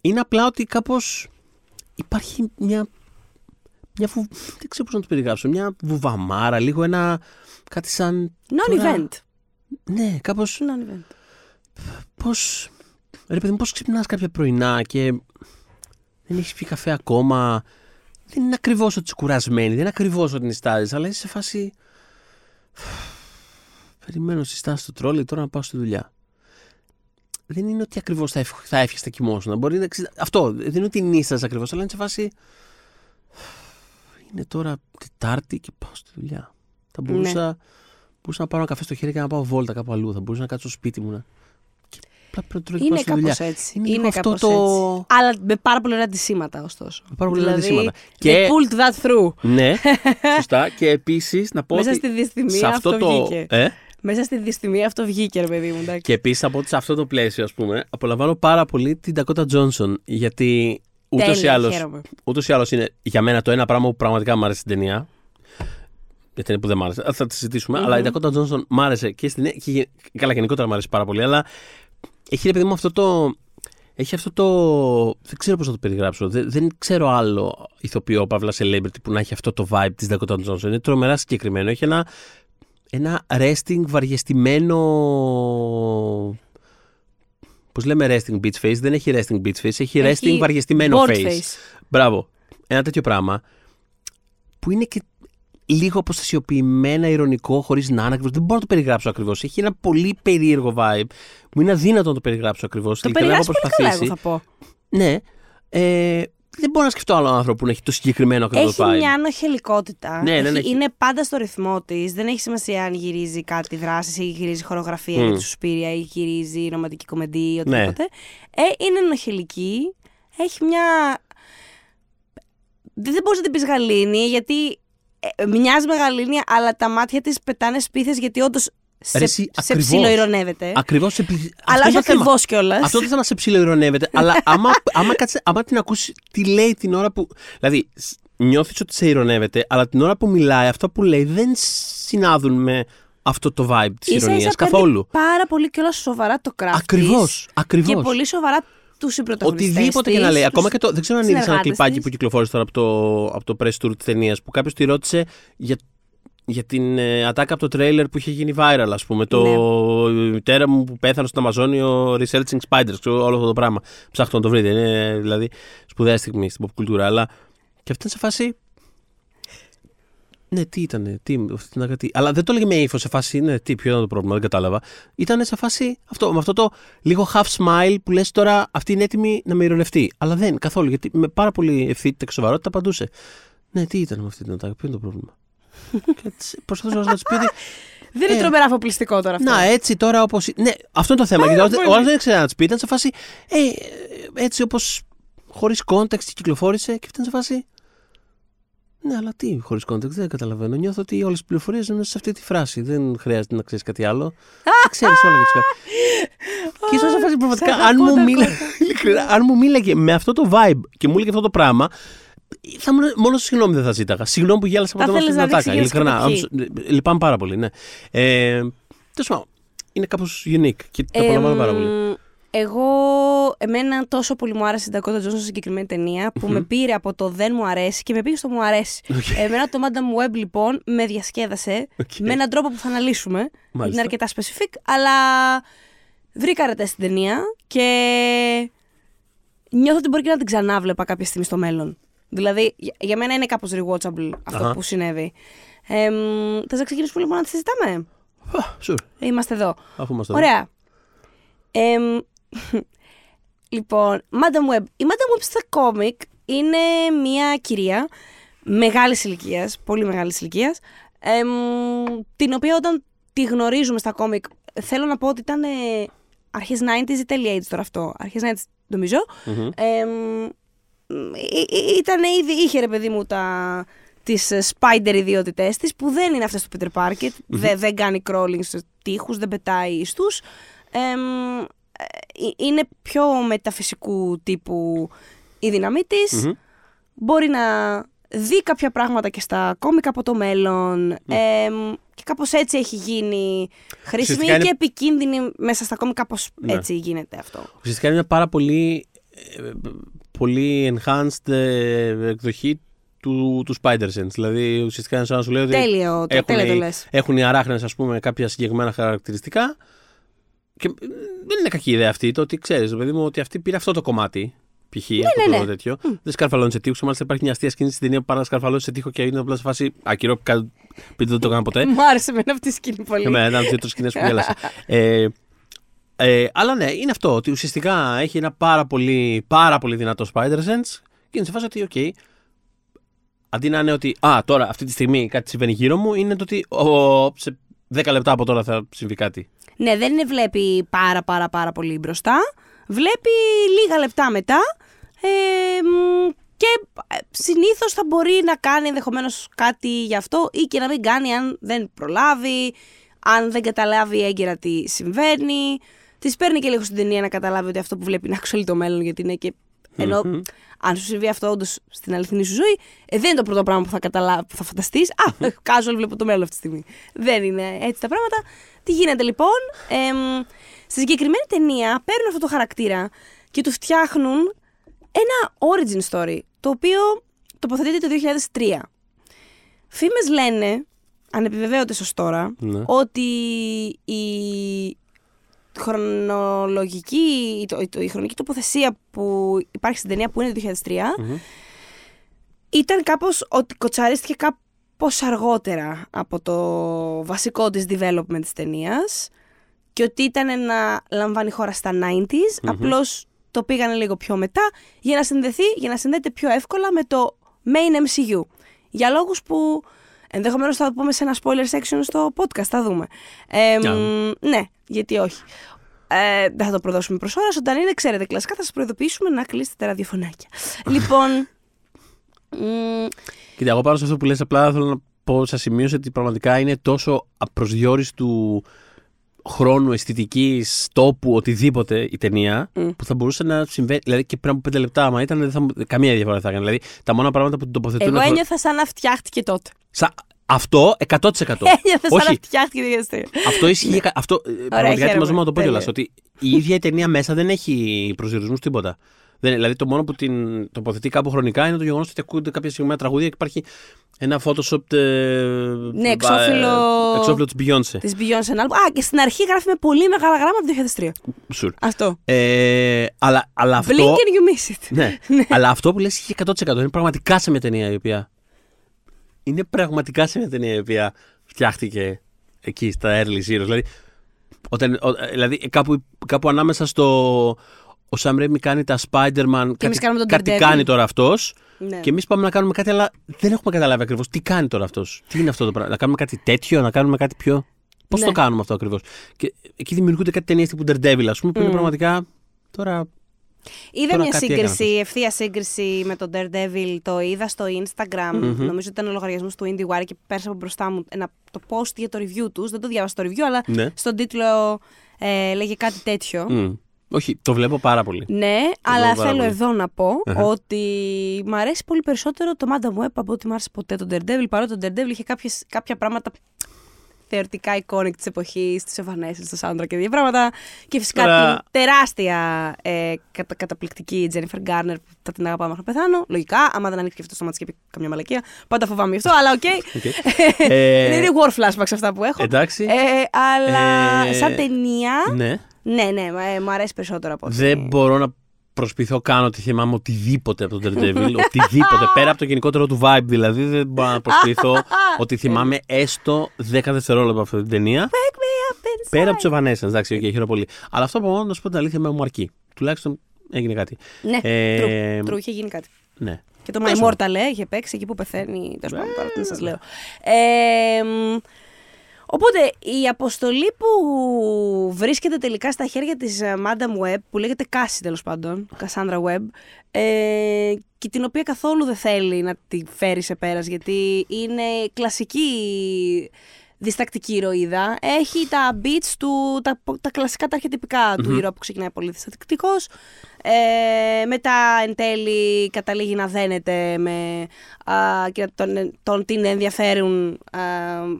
είναι απλά ότι κάπως υπάρχει μια. μια βου... Δεν ξέρω πώς να το περιγράψω. Μια βουβαμάρα, λίγο ένα. κάτι σαν. τώρα- Non-event. Ναι, κάπω. Non-event. Πώ. Ρε παιδί μου, πώς ξυπνάς κάποια πρωινά και δεν έχεις πει καφέ ακόμα. Δεν είναι ακριβώς ότι είσαι κουρασμένη, δεν είναι ακριβώς ότι νιστάζεις, αλλά είσαι σε φάση. Περιμένω στη στάση του τρόλι τώρα να πάω στη δουλειά. Δεν είναι ότι ακριβώς θα, ευχ- θα έφυγες να κοιμόσουν. Μπορεί να ξυ- Αυτό. Δεν είναι ότι νίσταζες ακριβώς, αλλά είναι σε φάση. Είναι τώρα Τετάρτη και πάω στη δουλειά. Θα μπορούσα, μπορούσα να πάρω ένα καφέ στο χέρι και να πάω βόλτα κάπου αλλού. Θα μπορούσα να κάτσω στο σπίτι μου. Να... Και απλά πρέπει να τρώω και Είναι πάω στη δουλειά. κάπως έτσι. Είναι Είναι, λίγο αυτό κάπως το- έτσι. Αλλά με πάρα πολλά αντισήματα, ωστόσο. Με πάρα πολλά δηλαδή, αντισήματα. Και... Και- pulled that through. Ναι, σωστά. Και επίσης να πω Μέσα ότι στη δυστημία σε αυτό, αυτό το. βγήκε. Ε; Μέσα στη δυστημία αυτό βγήκε, ρε παιδί μου. εντάξει. Και επίσης από ότι σε αυτό το πλαίσιο, ας πούμε, απολαμβάνω πάρα πολύ την Dakota Johnson. Γιατί ούτως ή Τέλεια, άλλω χαίρομαι. ούτως ή άλλως είναι για μένα το ένα πράγμα που πραγματικά μου άρεσε στην ταινία. Για ταινία που δεν μ' άρεσε. Θα τη συζητησουμε Αλλά η Dakota Johnson μ' άρεσε και στην ταινία. Και, γε- καλά, γενικότερα μ' άρεσε πάρα πολύ. Αλλά έχει ρε παιδί μου αυτό το. Έχει αυτό το. Δεν ξέρω πώς να το περιγράψω. Δεν, δεν ξέρω άλλο ηθοποιό, παύλα celebrity που να έχει αυτό το vibe της Dakota Johnson. Είναι τρομερά συγκεκριμένο. Έχει ένα, ένα resting βαριεστημένο. Πώς λέμε resting beach face, δεν έχει resting beach face, έχει, resting Έχει βαριεστημένο board face. face. Μπράβο. Ένα τέτοιο πράγμα που είναι και λίγο αποστασιοποιημένα, ηρωνικό, χωρίς να είναι ακριβώ. Δεν μπορώ να το περιγράψω ακριβώς. Έχει ένα πολύ περίεργο vibe. Μου είναι αδύνατο να το περιγράψω ακριβώς. Το περιγράφει πολύ καλά, εγώ θα πω. Ναι. Ε, δεν μπορώ να σκεφτώ άλλο άνθρωπο που να έχει το συγκεκριμένο ακριβώς Έχει vibe. μια ανοχελικότητα. Ναι, ναι, ναι, Έχει- έχει. Είναι πάντα στο ρυθμό της. Δεν έχει σημασία αν γυρίζει κάτι δράσης ή γυρίζει χορογραφία Μμ. για τη Σουσπίρια ή γυρίζει ρομαντική κομμεντή ή Ναι. οτιδήποτε. Ε, είναι ενοχελική. Έχει μια. Δεν δεν μπορείς να την πεις γαλήνη, γιατί ε, μοιάζει με γαλήνη, αλλά τα μάτια της πετάνε σπίθες γιατί όντως σε, Ρε, εσύ, σε ακριβώς. ψιλοειρωνεύεται. Ακριβώς σε πλη- Αλλά αυτό όχι είναι το θέμα. ακριβώς κιόλας. Αυτό δεν θα να σε ψιλοειρωνεύεται, αλλά άμα, άμα, κάτσε, άμα την ακούσεις τι λέει την ώρα που. Δηλαδή, νιώθεις ότι σε ειρωνεύεται, αλλά την ώρα που μιλάει, αυτό που λέει δεν συνάδουν με αυτό το vibe της Ίσα-ίσα ηρωνίας παίρνει καθόλου. Πάρα πολύ κιόλας σοβαρά το craft. Ακριβώ. της Ακριβώς. Και πολύ σοβαρά τους συμπροταγωνιστές Οτιδήποτε της, και να λέει. τους Ακόμα και το. Δεν ξέρω αν είδες ένα συνεργάτες κλιπάκι της. που κυκλοφόρησε τώρα από το, από το press tour της ταινίας που κάποιος τη ρώτησε για, για την ε, ατάκα από το τρέιλερ που είχε γίνει viral, ας πούμε. Το Ναι. η μητέρα μου που πέθανε στον Αμαζόνιο researching spiders, ξέρω, όλο αυτό το πράγμα. Ψάχτε να το βρείτε. Είναι δηλαδή σπουδαία στιγμή στην pop κουλτούρα. Αλλά και αυτή ήταν σε φάση. Ναι, τι ήταν, τι, αυτή την αγατή. Αλλά δεν το έλεγε με ύφος σε φάση. Ναι, τι, ποιο ήταν το πρόβλημα, δεν κατάλαβα. Ήταν σε φάση αυτό, με αυτό το λίγο half smile που λες τώρα αυτή είναι έτοιμη να με ειρωνευτεί. Αλλά δεν, καθόλου. Γιατί με πάρα πολύ ευθύτητα και σοβαρότητα απαντούσε. Ναι, τι ήταν με αυτή την ατάκα, ποιο είναι το πρόβλημα. και της προσπαθούσα να τη πει ότι. Δεν είναι Ε, τρομερά αφοπλιστικό τώρα αυτό. Να, έτσι τώρα όπως. Ναι, αυτό είναι το θέμα. γιατί ο άλλος δεν ήξερε να της πει. Ήταν σε φάση. Ε, έτσι όπως χωρίς context κυκλοφόρησε και ήταν σε φάση. Ναι, αλλά τι χωρίς context, δεν καταλαβαίνω. Νιώθω ότι όλες τις πληροφορίες είναι μέσα σε αυτή τη φράση. Δεν χρειάζεται να ξέρεις κάτι άλλο. ξέρεις όλα για τις Και ίσως σε φάση πραγματικά, Σ' αν μου, αγαπώ, μίλα... Ντακότα. ειλικρινά, αν μου μίλαγε με αυτό το vibe και μου έλεγε αυτό το πράγμα, θα μου, μόνο συγγνώμη δεν θα ζήταγα. Συγγνώμη που γέλασα Θα με αυτή θέλεις την να δείξεις ατάκα. γέλας Ειλικρινά. καταρχήν. Λυπάμαι πάρα πολύ, ναι. Ε, Τέλος πάντων, είναι κάπως unique και το απολαμβάνω πάρα πολύ. Εμ, Εγώ, εμένα τόσο πολύ μου άρεσε η Dakota Johnson σε συγκεκριμένη ταινία που με πήρε από το δεν μου αρέσει και με πήγε στο μου αρέσει. Εμένα το Madame Web λοιπόν με διασκέδασε Οκ. με έναν τρόπο που θα αναλύσουμε. γιατί Είναι Μάλιστα. αρκετά specific, αλλά βρήκα αρετές στην ταινία και νιώθω ότι μπορεί και να την ξανάβλεπα κάποια στιγμή στο μέλλον. Δηλαδή, για- για μένα είναι κάπως rewatchable αυτό Αχα. που συνέβη. Ε, θες να ξεκινήσουμε λοιπόν να τη συζητάμε; Α, Sure, Είμαστε εδώ. αφού είμαστε εδώ. Ωραία. Εμ, λοιπόν, Madame Web. Η Madame Web στα κόμικ είναι μια κυρία μεγάλης ηλικίας, πολύ μεγάλης ηλικίας, την οποία όταν τη γνωρίζουμε στα κόμικ, θέλω να πω ότι ήταν ε, αρχές 90s ή τέλη 80s τώρα αυτό. Αρχές 90s νομίζω. Μμμ. Εμ, ή- ή- ήταν ήδη, είχε ρε παιδί μου τα, τις ε, spider ιδιότητές της που δεν είναι αυτές του Peter Parker, δεν, δεν κάνει crawling στους τοίχους, δεν πετάει στους. Εμ, ε, είναι πιο μεταφυσικού τύπου η δύναμή της. Μμμ. Μπορεί να δει κάποια πράγματα και στα κόμικα από το μέλλον. Εμ, και κάπως έτσι έχει γίνει χρήσιμη Ουσιαστικά είναι- και επικίνδυνη μέσα στα κόμικα, κάπως Ναι. έτσι γίνεται αυτό. Ουσιαστικά είναι μια πάρα πολύ, ε, πολύ enhanced ε, εκδοχή του, του Spider-Sense. Δηλαδή, ουσιαστικά είναι σαν να σου λέει ότι Τέλειο, το, έχουν, τέλειο το οι, λες. έχουν οι αράχνες, ας πούμε, κάποια συγκεκριμένα χαρακτηριστικά και ε, δεν είναι κακή ιδέα αυτή το ότι ξέρεις, παιδί μου, ότι αυτή πήρε αυτό το κομμάτι. Π.χ. από ναι, το ναι. τέτοιο. Δεν σκαρφαλώνει σε τοίχους. Μάλιστα υπάρχει μια αστεία σκηνή στην ταινία που πάει να σκαρφαλώσει σε τοίχο και είναι απλά σε φάση. Άκυρο, κα- πείτε δεν το έκανα ποτέ. Μου άρεσε εμένα αυτή η σκηνή πολύ. Και με ένα δύο-τρεις σκηνές που γέλασα. ε, ε, αλλά ναι, είναι αυτό. Ότι ουσιαστικά έχει ένα πάρα πολύ, πάρα πολύ δυνατό Spider-Sense και είναι σε φάση ότι, οκ, αντί να είναι ότι, Α, τώρα αυτή τη στιγμή κάτι συμβαίνει γύρω μου, είναι το ότι ο, σε 10 λεπτά από τώρα θα συμβεί κάτι. Ναι, δεν είναι βλέπει πάρα πάρα πάρα πολύ μπροστά. Βλέπει λίγα λεπτά μετά. Ε, μ, και συνήθως θα μπορεί να κάνει ενδεχομένως κάτι γι' αυτό ή και να μην κάνει αν δεν προλάβει, αν δεν καταλάβει έγκαιρα τι συμβαίνει. Της παίρνει και λίγο στην ταινία να καταλάβει ότι αυτό που βλέπει είναι actually το μέλλον, γιατί είναι και. Ενώ αν σου συμβεί αυτό όντως στην αληθινή σου ζωή, ε, δεν είναι το πρώτο πράγμα που θα, καταλά... που θα φανταστείς. Α, casual βλέπω το μέλλον αυτή τη στιγμή. Δεν είναι έτσι τα πράγματα. Τι γίνεται λοιπόν. εμ, στη συγκεκριμένη ταινία παίρνουν αυτό το χαρακτήρα και του φτιάχνουν ένα origin story, το οποίο τοποθετείται το 2003. Φήμες λένε, ανεπιβεβαίωτες ως τώρα, Ναι. ότι η... χρονολογική, το, το- η χρονική τοποθεσία που υπάρχει στην ταινία που είναι το 2003 ήταν κάπως ότι κοτσαρίστηκε κάπως αργότερα από το βασικό της development της ταινίας και ότι ήταν να λαμβάνει χώρα στα 90s, απλώς το πήγανε λίγο πιο μετά για να συνδεθεί, για να συνδέεται πιο εύκολα με το main MCU. Για λόγους που ενδεχομένως θα το πούμε σε ένα spoiler section στο podcast, θα δούμε. Ε, Για. μ, ναι, γιατί όχι. Ε, δεν θα το προδώσουμε προς ώρας. Όταν είναι, ξέρετε, κλασικά θα σας προειδοποιήσουμε να κλείσετε τα ραδιοφωνάκια. λοιπόν, μ, Κοίτα, εγώ πάνω σε αυτό που λες απλά θέλω να πω σαν σημείωση ότι πραγματικά είναι τόσο απροσδιόριστου χρόνου, αισθητικής, τόπου, οτιδήποτε η ταινία Μμ. που θα μπορούσε να συμβαίνει. Δηλαδή και πριν από πέντε λεπτά, άμα ήταν, δεν θα, μου- καμία διαφορά δεν θα έκανε. Δηλαδή τα μόνα πράγματα που την τοποθετούν. εγώ χρο- ένιωθα σαν να φτιάχτηκε τότε. Σα- Αυτό 100%. Ένιωθα σαν να Όχι, φτιάχτηκε το διαστήριο. αυτό ισχύει. κα- Αυτό, ε, πραγματικά χαίρομαι. ετοιμαζόμαι να το πω Τέλεια. κιόλας. Ότι η ίδια η ταινία μέσα δεν έχει προσδιορισμού τίποτα. Δεν, δηλαδή το μόνο που την τοποθετεί κάπου χρονικά είναι το γεγονός ότι ακούγονται κάποια συγκεκριμένα τραγούδια και υπάρχει ένα Photoshop. Ε, Ναι, εξώφυλλο- ε, εξώφυλλο της Beyoncé. Της Beyoncé ένα album. Α, και στην αρχή γράφει με πολύ μεγάλα γράμματα το 2003. Sure. Αυτό. Ε, αλλά, αλλά αυτό. Blink and you miss it. Ναι. αλλά αυτό που λες είχε 100%. Είναι πραγματικά σε μια ταινία η οποία. Είναι πραγματικά σε μια ταινία η οποία φτιάχτηκε εκεί στα early zeros. Δηλαδή, όταν, ο- δηλαδή κάπου, κάπου ανάμεσα στο. Ο Sam Raimi κάνει τα Spider-Man. κάτι, εμείς κάνουμε τον κάτι Daredevil. κάνει τώρα αυτός. Ναι. Και εμείς πάμε να κάνουμε κάτι, αλλά δεν έχουμε καταλάβει ακριβώς τι κάνει τώρα αυτός. Τι είναι αυτό το πράγμα. Να κάνουμε κάτι τέτοιο, να κάνουμε κάτι πιο. Πώς Ναι. το κάνουμε αυτό ακριβώς; Και εκεί δημιουργούνται κάτι ταινίες τύπου Daredevil, ας πούμε, που είναι Μμ. πραγματικά. Τώρα. Είδα Τώρα μια κάτι σύγκριση, έκανα ευθεία σύγκριση με τον Daredevil. Το είδα στο Instagram. Μμμ. Νομίζω ότι ήταν ο λογαριασμός του IndieWire και πέρασε από μπροστά μου ένα, το post για το review τους. Δεν το διάβασα το review, αλλά Ναι. στον τίτλο ε, λέγε κάτι τέτοιο. Μμ. Όχι, το βλέπω πάρα πολύ. Ναι, αλλά βλέπω πάρα θέλω πολύ. εδώ να πω Αχα. ότι μου αρέσει πολύ περισσότερο το Madame Web από ότι μου άρεσε ποτέ το Daredevil. Παρότι το Daredevil είχε κάποιες, κάποια πράγματα θεωρητικά iconic της εποχής, της Evanescence, στο soundtrack και τέτοια πράγματα. Και φυσικά Τώρα- την τεράστια ε, κατα, καταπληκτική Jennifer Garner που θα την αγαπάω μέχρι να πεθάνω. Λογικά, άμα δεν ανοίξει και αυτό το στόμα της και πει καμιά μαλακία. Πάντα φοβάμαι γι' αυτό, αλλά οκ. Οκ. Ε, είναι war flashbacks αυτά που έχω. Εντάξει. Ε, αλλά Ε, σαν ταινία. Ναι. Ναι, ναι, ε, μου αρέσει περισσότερο από ότι- Δεν μπορώ να προσποιηθώ καν ότι θυμάμαι οτιδήποτε από το Daredevil. οτιδήποτε. Πέρα από το γενικότερο του vibe δηλαδή. Δεν μπορώ να προσποιηθώ ότι θυμάμαι έστω 10 δευτερόλεπτα από αυτή την ταινία. Wake me up inside. Πέρα από τους Evanescence, εντάξει, οκ, χαίρομαι πολύ. Αλλά αυτό από μόνο να σου πω την αλήθεια με μου αρκεί. Τουλάχιστον έγινε κάτι. Ναι, Ε, true, true, είχε γίνει κάτι. Ναι. Και το My Τέλος Immortal ε, είχε παίξει εκεί που πεθαίνει. Τέλος πάντων, τώρα τι να σας λέω. Ε, μ, οπότε η αποστολή που βρίσκεται τελικά στα χέρια της ε, Madame Web, που λέγεται Κάση τέλος πάντων, Cassandra Web, ε, και την οποία καθόλου δεν θέλει να τη φέρει σε πέρας, γιατί είναι κλασική διστακτική ηρωίδα. Έχει τα beats του, τα, τα κλασικά, τα αρχιετυπικά του ήρωα που ξεκινάει πολύ διστακτικός. Ε, μετά εν τέλει καταλήγει να δένεται με α, και να τον, τον την ενδιαφέρουν α,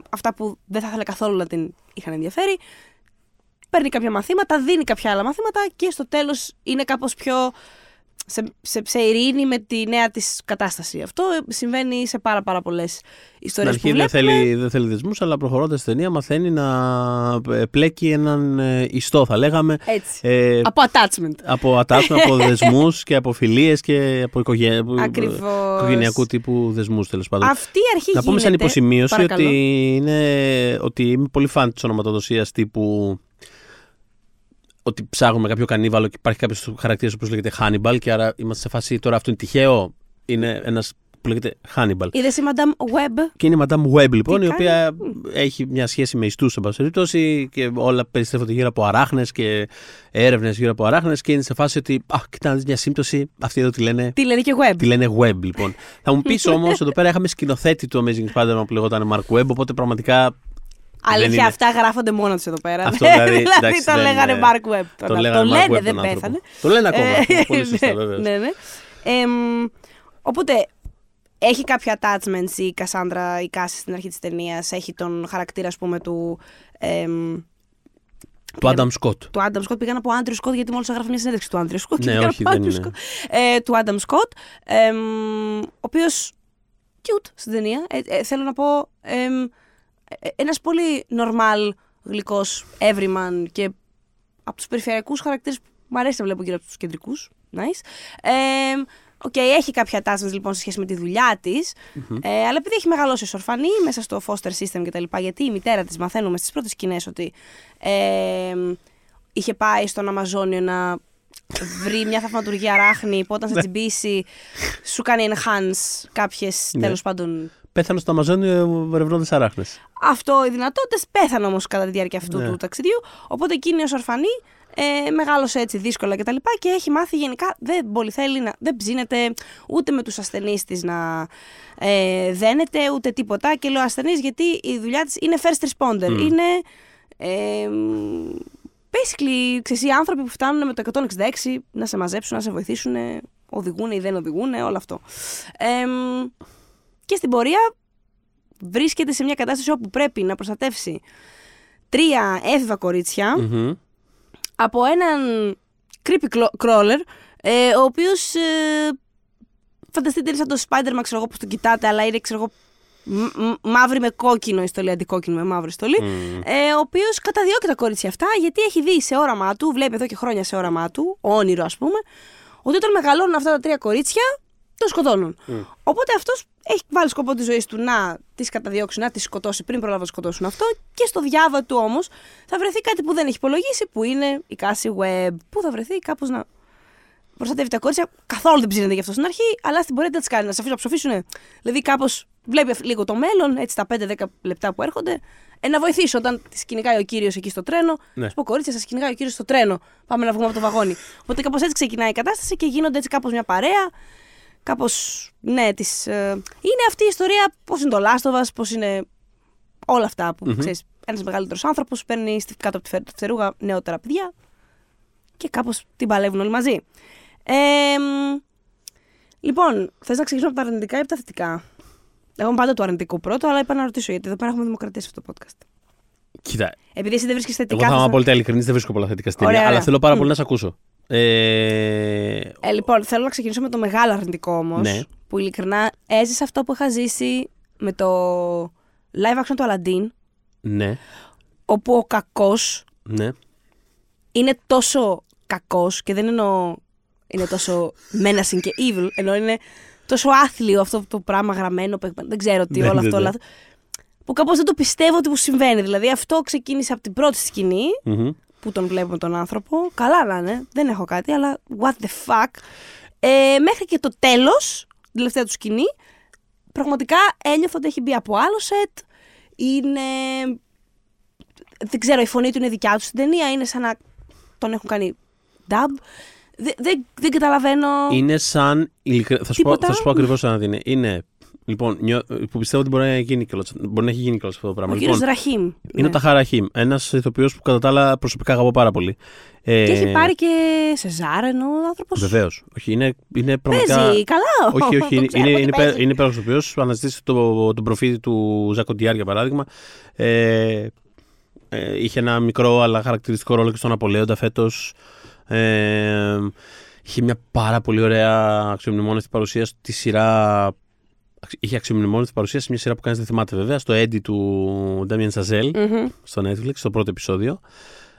αυτά που δεν θα ήθελε καθόλου να την είχαν ενδιαφέρει. Παίρνει κάποια μαθήματα, δίνει κάποια άλλα μαθήματα και στο τέλος είναι κάπως πιο σε, σε, σε ειρήνη με τη νέα της κατάσταση. Αυτό συμβαίνει σε πάρα πάρα πολλές Στην ιστορίες που αρχή δεν βλέπουμε. θέλει, δεν θέλει δεσμούς, αλλά προχωρώντας στην ταινία μαθαίνει να ε, πλέκει έναν ε, ιστό, θα λέγαμε. Έτσι. Ε, Από attachment. από attachment, από δεσμούς και από φιλίες και από οικογέ... Ακριβώς. οικογενειακού τύπου δεσμούς τέλος πάντων. Αυτή η αρχή Να πούμε σαν γίνεται- υποσημείωση Παρακαλώ. ότι, είναι, ότι είμαι πολύ φαν της ονοματοδοσίας τύπου. Ότι ψάχνουμε κάποιο κανίβαλο και υπάρχει κάποιος χαρακτήρας που λέγεται Hannibal και άρα είμαστε σε φάση τώρα αυτό είναι τυχαίο. Είναι ένας που λέγεται Hannibal. Είδες η Madame Web; Και είναι η Madame Web λοιπόν, Τι η κάνει; οποία έχει μια σχέση με ιστούς σε πάση περιπτώσει και όλα περιστρέφονται γύρω από αράχνες και έρευνες γύρω από αράχνες και είναι σε φάση ότι. Α, κοίτα να δεις μια σύμπτωση. Αυτή εδώ τη λένε Τι λένε και Web. Τη λένε Web, λοιπόν. Θα μου πεις όμως, εδώ πέρα είχαμε σκηνοθέτη του Amazing Spider-Man που λεγόταν Mark Web, οπότε πραγματικά. Δεν Αλήθεια, είναι. αυτά γράφονται μόνο τους εδώ πέρα. Αυτό δηλαδή, δηλαδή εντάξει, το δεν λέγανε είναι- Mark Web. Το Τώρα. λέγανε το Mark λένε, Web δεν τον άνθρωπο. πέθανε. Το λένε ακόμα. Ε, Πολύ σωστά, ναι, βέβαια. Ναι, ναι. Εμ, οπότε, έχει κάποια attachments η Κασάνδρα, η Κάση στην αρχή της ταινίας. Έχει τον χαρακτήρα, ας πούμε, του... εμ, Του Adam Scott. του Άνταμ Σκοτ. Πήγα να πω Άντριου Σκοτ, γιατί μόλις έγραφε μια συνέντευξη του Άντριου Σκοτ. Ναι, όχι, δεν είναι. Ε, του Άνταμ Σκοτ. εμ, ο οποίος. cute στην ταινία. Ε, ε, θέλω να πω. Εμ, ε, ένας πολύ normal, γλυκός everyman και από τους περιφερειακούς χαρακτήρες που μου αρέσει να βλέπω γύρω από τους κεντρικούς. Nice. Ε, Οκ, έχει κάποια attachments λοιπόν σε σχέση με τη δουλειά της. Ε, αλλά επειδή έχει μεγαλώσει ως ορφανή μέσα στο foster system κτλ. Γιατί η μητέρα της μαθαίνουμε στις πρώτες σκηνές ότι ε, είχε πάει στον Αμαζόνιο να βρει μια θαυματουργία ράχνη που όταν σε τσιμπήσει σου κάνει enhance κάποιες Ναι. τέλος πάντων. Πέθανε στο Αμαζόνιο ερευνώντας αράχνες. Αυτό οι δυνατότητες πέθανε όμως κατά τη διάρκεια αυτού Ναι. του ταξιδιού. Οπότε εκείνη ως ορφανή ε, μεγάλωσε έτσι δύσκολα κτλ. Και, και έχει μάθει γενικά δεν πολύ θέλει να. δεν ψήνεται ούτε με τους ασθενείς της να ε, δένεται ούτε τίποτα. Και λέω ασθενείς γιατί η δουλειά της είναι first responder. Μμ. Είναι. Ε, basically, ξέρεις, οι άνθρωποι που φτάνουν με το 166 να σε μαζέψουν, να σε βοηθήσουν, οδηγούν ή δεν οδηγούν, όλο αυτό. Ε, και στην πορεία βρίσκεται σε μια κατάσταση όπου πρέπει να προστατεύσει τρία έφηβα κορίτσια Μμμ. από έναν creepy clo- crawler, ε, ο οποίος ε, φανταστείτε είναι σαν το Spider-Man, ξέρω εγώ, που τον κοιτάτε, αλλά είναι, ξέρω εγώ, μ- μ- μαύρη με κόκκινο η στολή, αντικόκκινο με μαύρη στολή, Μμ. ε, ο οποίος καταδιώκει τα κορίτσια αυτά, γιατί έχει δει σε όραμά του, βλέπει εδώ και χρόνια σε όραμά του, όνειρο ας πούμε, ότι όταν μεγαλώνουν αυτά τα τρία κορίτσια, το σκοτώνουν. Οπότε αυτός έχει βάλει σκοπό της ζωής του να τις καταδιώξει, να τις σκοτώσει πριν προλάβουν να σκοτώσουν αυτό. Και στο διάβα του όμως θα βρεθεί κάτι που δεν έχει υπολογίσει, που είναι η Cassie Web, που θα βρεθεί κάπως να προστατεύει τα κορίτσια. Καθόλου δεν ψήνεται γι' αυτό στην αρχή, αλλά στην πορεία τις κάνει, να σε αφήσουν να ψοφήσουν. Δηλαδή κάπως βλέπει λίγο το μέλλον, έτσι τα 5-10 λεπτά που έρχονται. Ε, να βοηθήσω όταν τη κυνηγάει ο κύριος εκεί στο τρένο. Ναι. Σου πω, κορίτσια, σας κυνηγάει ο κύριος στο τρένο. Πάμε να βγούμε από το βαγόνι. Οπότε κάπως έτσι ξεκινάει η κατάσταση και γίνονται έτσι κάπως μια παρέα. Κάπως. Ναι, της, ε, είναι αυτή η ιστορία. Πώς είναι το Λάστοβα, πώς είναι όλα αυτά που Μμμ. ξέρεις. Ένας μεγαλύτερος άνθρωπος παίρνει στη- κάτω από τη φε- τη φτερούγα νεότερα παιδιά και κάπως την παλεύουν όλοι μαζί. Ε, μ, λοιπόν, θες να ξεκινήσουμε από τα αρνητικά ή από τα θετικά; Εγώ είμαι πάντα το αρνητικό πρώτο, αλλά είπα να ρωτήσω γιατί εδώ πέρα έχουμε δημοκρατία σε αυτό το podcast. Κοίτα, Επειδή εσύ δεν βρίσκεις θετικά. εγώ θα είμαι θες να- απόλυτα ειλικρινής, δεν βρίσκω πολλά θετικά στην Ωραία, ταινία, αλλά ωραία. θέλω πάρα Μμ. πολύ να σε ακούσω. Ε, Ε, λοιπόν, θέλω να ξεκινήσω με το μεγάλο αρνητικό όμως. Ναι. Που ειλικρινά έζησα αυτό που είχα ζήσει με το live action του Aladdin, ναι, όπου ο κακός ναι. είναι τόσο κακός και δεν εννοώ είναι τόσο menacing και evil, ενώ είναι τόσο άθλιο αυτό το πράγμα γραμμένο, παιγμα- δεν ξέρω τι, Ναι, όλο ναι, αυτό. ναι. λάθος. Που κάπως δεν το πιστεύω ότι μου συμβαίνει. Δηλαδή αυτό ξεκίνησε από την πρώτη σκηνή Μμμ. Που τον βλέπουμε τον άνθρωπο. Καλά να είναι, δεν έχω κάτι, αλλά what the fuck. Ε, μέχρι και το τέλος, την τελευταία του σκηνή, πραγματικά ένιωθα ότι έχει μπει από άλλο σετ. Είναι... Δεν ξέρω, η φωνή του είναι δικιά του στην ταινία, είναι σαν να τον έχουν κάνει dub. Δεν, δεν, δεν καταλαβαίνω... Είναι σαν. ειλικρι- Θα σου πω, Τίποτα. θα σου πω ακριβώς αν είναι. Είναι. Λοιπόν, νιώ- που πιστεύω ότι μπορεί να, γίνει κιόλας, μπορεί να έχει γίνει κιόλας αυτό το Ο πράγμα. κύριος Λοιπόν, Ραχίμ. είναι ναι. ο Ταχάρα Χιμ, ένας ηθοποιός που κατά τα άλλα προσωπικά αγαπώ πάρα πολύ. Ε, Και έχει πάρει και σε ζάρενο ο άνθρωπος. Βεβαίως. Όχι, είναι, είναι πραγματικά. Παίζει, καλά. Όχι, όχι. Το είναι, ξέρουμε είναι, ότι είναι, παίζει. υπέ- είναι υπέροχος ηθοποιός. Αναζητήσει το, τον προφίλ του Ζακοντιάρ, για παράδειγμα. Ε, ε, είχε ένα μικρό αλλά χαρακτηριστικό ρόλο και στον Απολέοντα φέτος. Ε, είχε μια πάρα πολύ ωραία αξιομνημόνευτη παρουσία στη σειρά. Είχε αξιομνημόνευτη παρουσίας σε μια σειρά που κανείς δεν θυμάται βέβαια, στο Eddie του Damien Chazelle Μμμ. στο Netflix, στο πρώτο επεισόδιο.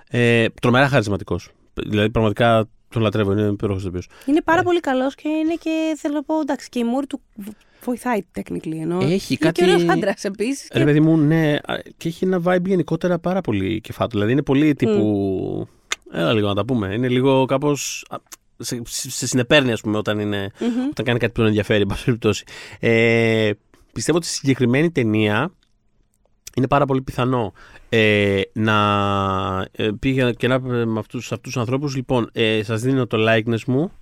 Ε, τρομερά χαρισματικός. Δηλαδή, πραγματικά τον λατρεύω. Είναι υπέροχος ηθοποιό. Είναι πάρα Ε. πολύ καλός και είναι και θέλω να πω εντάξει και η μούρη του β- βοηθάει technically ενώ. Έχει είναι κάτι- και ωραίος άντρας επίσης. Ρε παιδί μου, ναι, α, και έχει ένα vibe γενικότερα πάρα πολύ κεφάτο. Δηλαδή είναι πολύ τύπου. Έλα λίγο να τα πούμε. Είναι λίγο κάπω. Σε, σε συνεπέρνει, ας πούμε, όταν, είναι, όταν κάνει κάτι που τον ενδιαφέρει, εν πάση περιπτώσει. Ε, πιστεύω ότι στη συγκεκριμένη ταινία είναι πάρα πολύ πιθανό ε, να ε, πήγα και να ε, με αυτούς, αυτούς τους ανθρώπους λοιπόν ε, σας δίνω το likeness μου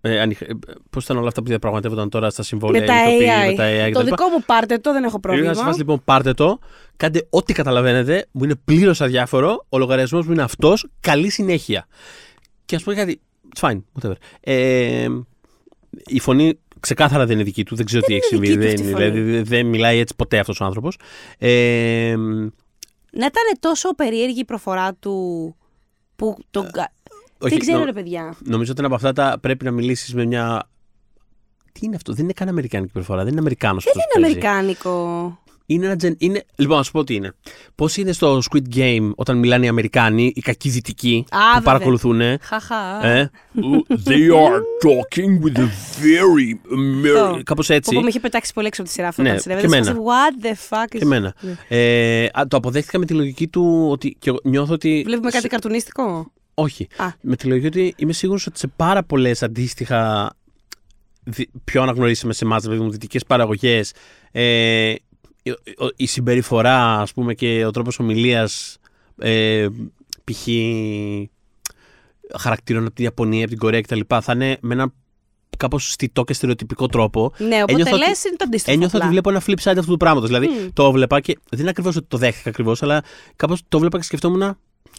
ε, ανοιχ... ε, πώς ήταν όλα αυτά που διαπραγματεύονταν τώρα στα συμβόλαια με τα ηθοποιοί, AI. με τα AI το κτλ. δικό μου πάρτε το, δεν έχω Λίγο πρόβλημα. να σε φάση, λοιπόν, πάρτε το, κάντε ό,τι καταλαβαίνετε, μου είναι πλήρως αδιάφορο, ο λογαριασμός μου είναι αυτός, καλή συνέχεια. Και ας πούμε κάτι. It's fine, whatever. Ε, η φωνή ξεκάθαρα δεν είναι δική του, δεν ξέρω τι είναι έχει συμβεί. δική του Δεν, αυτή η φωνή. δηλαδή, δεν μιλάει έτσι ποτέ αυτός ο άνθρωπος. Ε, Να ήταν τόσο περίεργη η προφορά του που τον. κα- όχι, δεν ξέρω, νο- ρε παιδιά. Νομίζω ότι είναι από αυτά τα πρέπει να μιλήσεις με μια. Τι είναι αυτό, δεν είναι καν Αμερικάνικη προφορά, δεν είναι Αμερικάνος Δεν είναι Αμερικάνικο. Είναι ένα gen... είναι... Λοιπόν, να σου πω τι είναι. Πώς είναι στο Squid Game όταν μιλάνε οι Αμερικάνοι, οι κακοί δυτικοί Α, που βέβαια. παρακολουθούν. Χαχά. Ε, they are talking with a very Amer... Κάπως Που έτσι. με είχε πετάξει πολύ έξω από τη σειρά αυτό. Ναι, όταν συνέβαινε. και Σε εμένα. φάση, What the fuck is... Και εμένα. Ναι. Ε, α, το αποδέχτηκα με τη λογική του ότι. Και εγώ νιώθω ότι. Βλέπουμε κάτι καρτουνίστικο; Όχι. Α. Με τη λογική ότι είμαι σίγουρος ότι σε πάρα πολλές αντίστοιχα δι- πιο αναγνωρίσιμες σε εμάς, δηλαδή δυτικές παραγωγές, ε, η- ο- η συμπεριφορά, ας πούμε, και ο τρόπος ομιλίας ε, π.χ. χαρακτήρων από την Ιαπωνία, από την Κορέα κτλ. θα είναι με ένα κάπως στιτό και στερεοτυπικό τρόπο. Ναι, οπότε Ένιωθα λες ότι- είναι το αντίστοιχο. Ένιωθα ότι απλά. βλέπω ένα flip side αυτού του πράγματος. Δηλαδή Μμ. το έβλεπα και δεν είναι ακριβώς ότι το δέχτηκα ακριβώς, αλλά κάπως το έβλεπα και σκεφτόμουν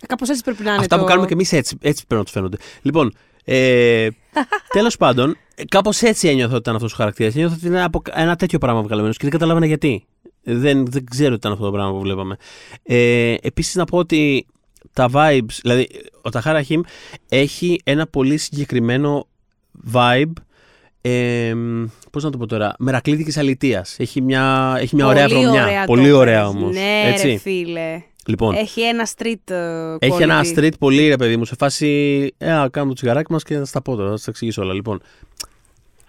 Κάπως έτσι πρέπει να είναι. Αυτά το... που κάνουμε και εμείς έτσι, έτσι πρέπει να τους φαίνονται. Λοιπόν, ε, τέλος πάντων, κάπως έτσι ένιωθα ότι ήταν αυτός ο χαρακτήρας. Ένιωθα ότι είναι από ένα τέτοιο πράγμα βγαλμένο και δεν καταλάβαινα γιατί. Δεν, δεν ξέρω ότι ήταν αυτό το πράγμα που βλέπαμε. Ε, Επίσης, να πω ότι τα vibes, δηλαδή ο Ταχάρα Χιμ έχει ένα πολύ συγκεκριμένο vibe. Ε, Πώς να το πω τώρα, μερακλήδικης αλητίας. Έχει μια, έχει μια ωραία Πολύ βρωμιά. ωραία πολύ το ωραία πες. όμως. Ναι, έτσι. ρε φίλε. Λοιπόν, Έχει ένα street ε, έχει ένα quality. street πολύ ρε παιδί μου, σε φάση. Ε, α, κάνουμε το τσιγαράκι μας και θα στα πω τώρα, θα σας εξηγήσω όλα. Λοιπόν.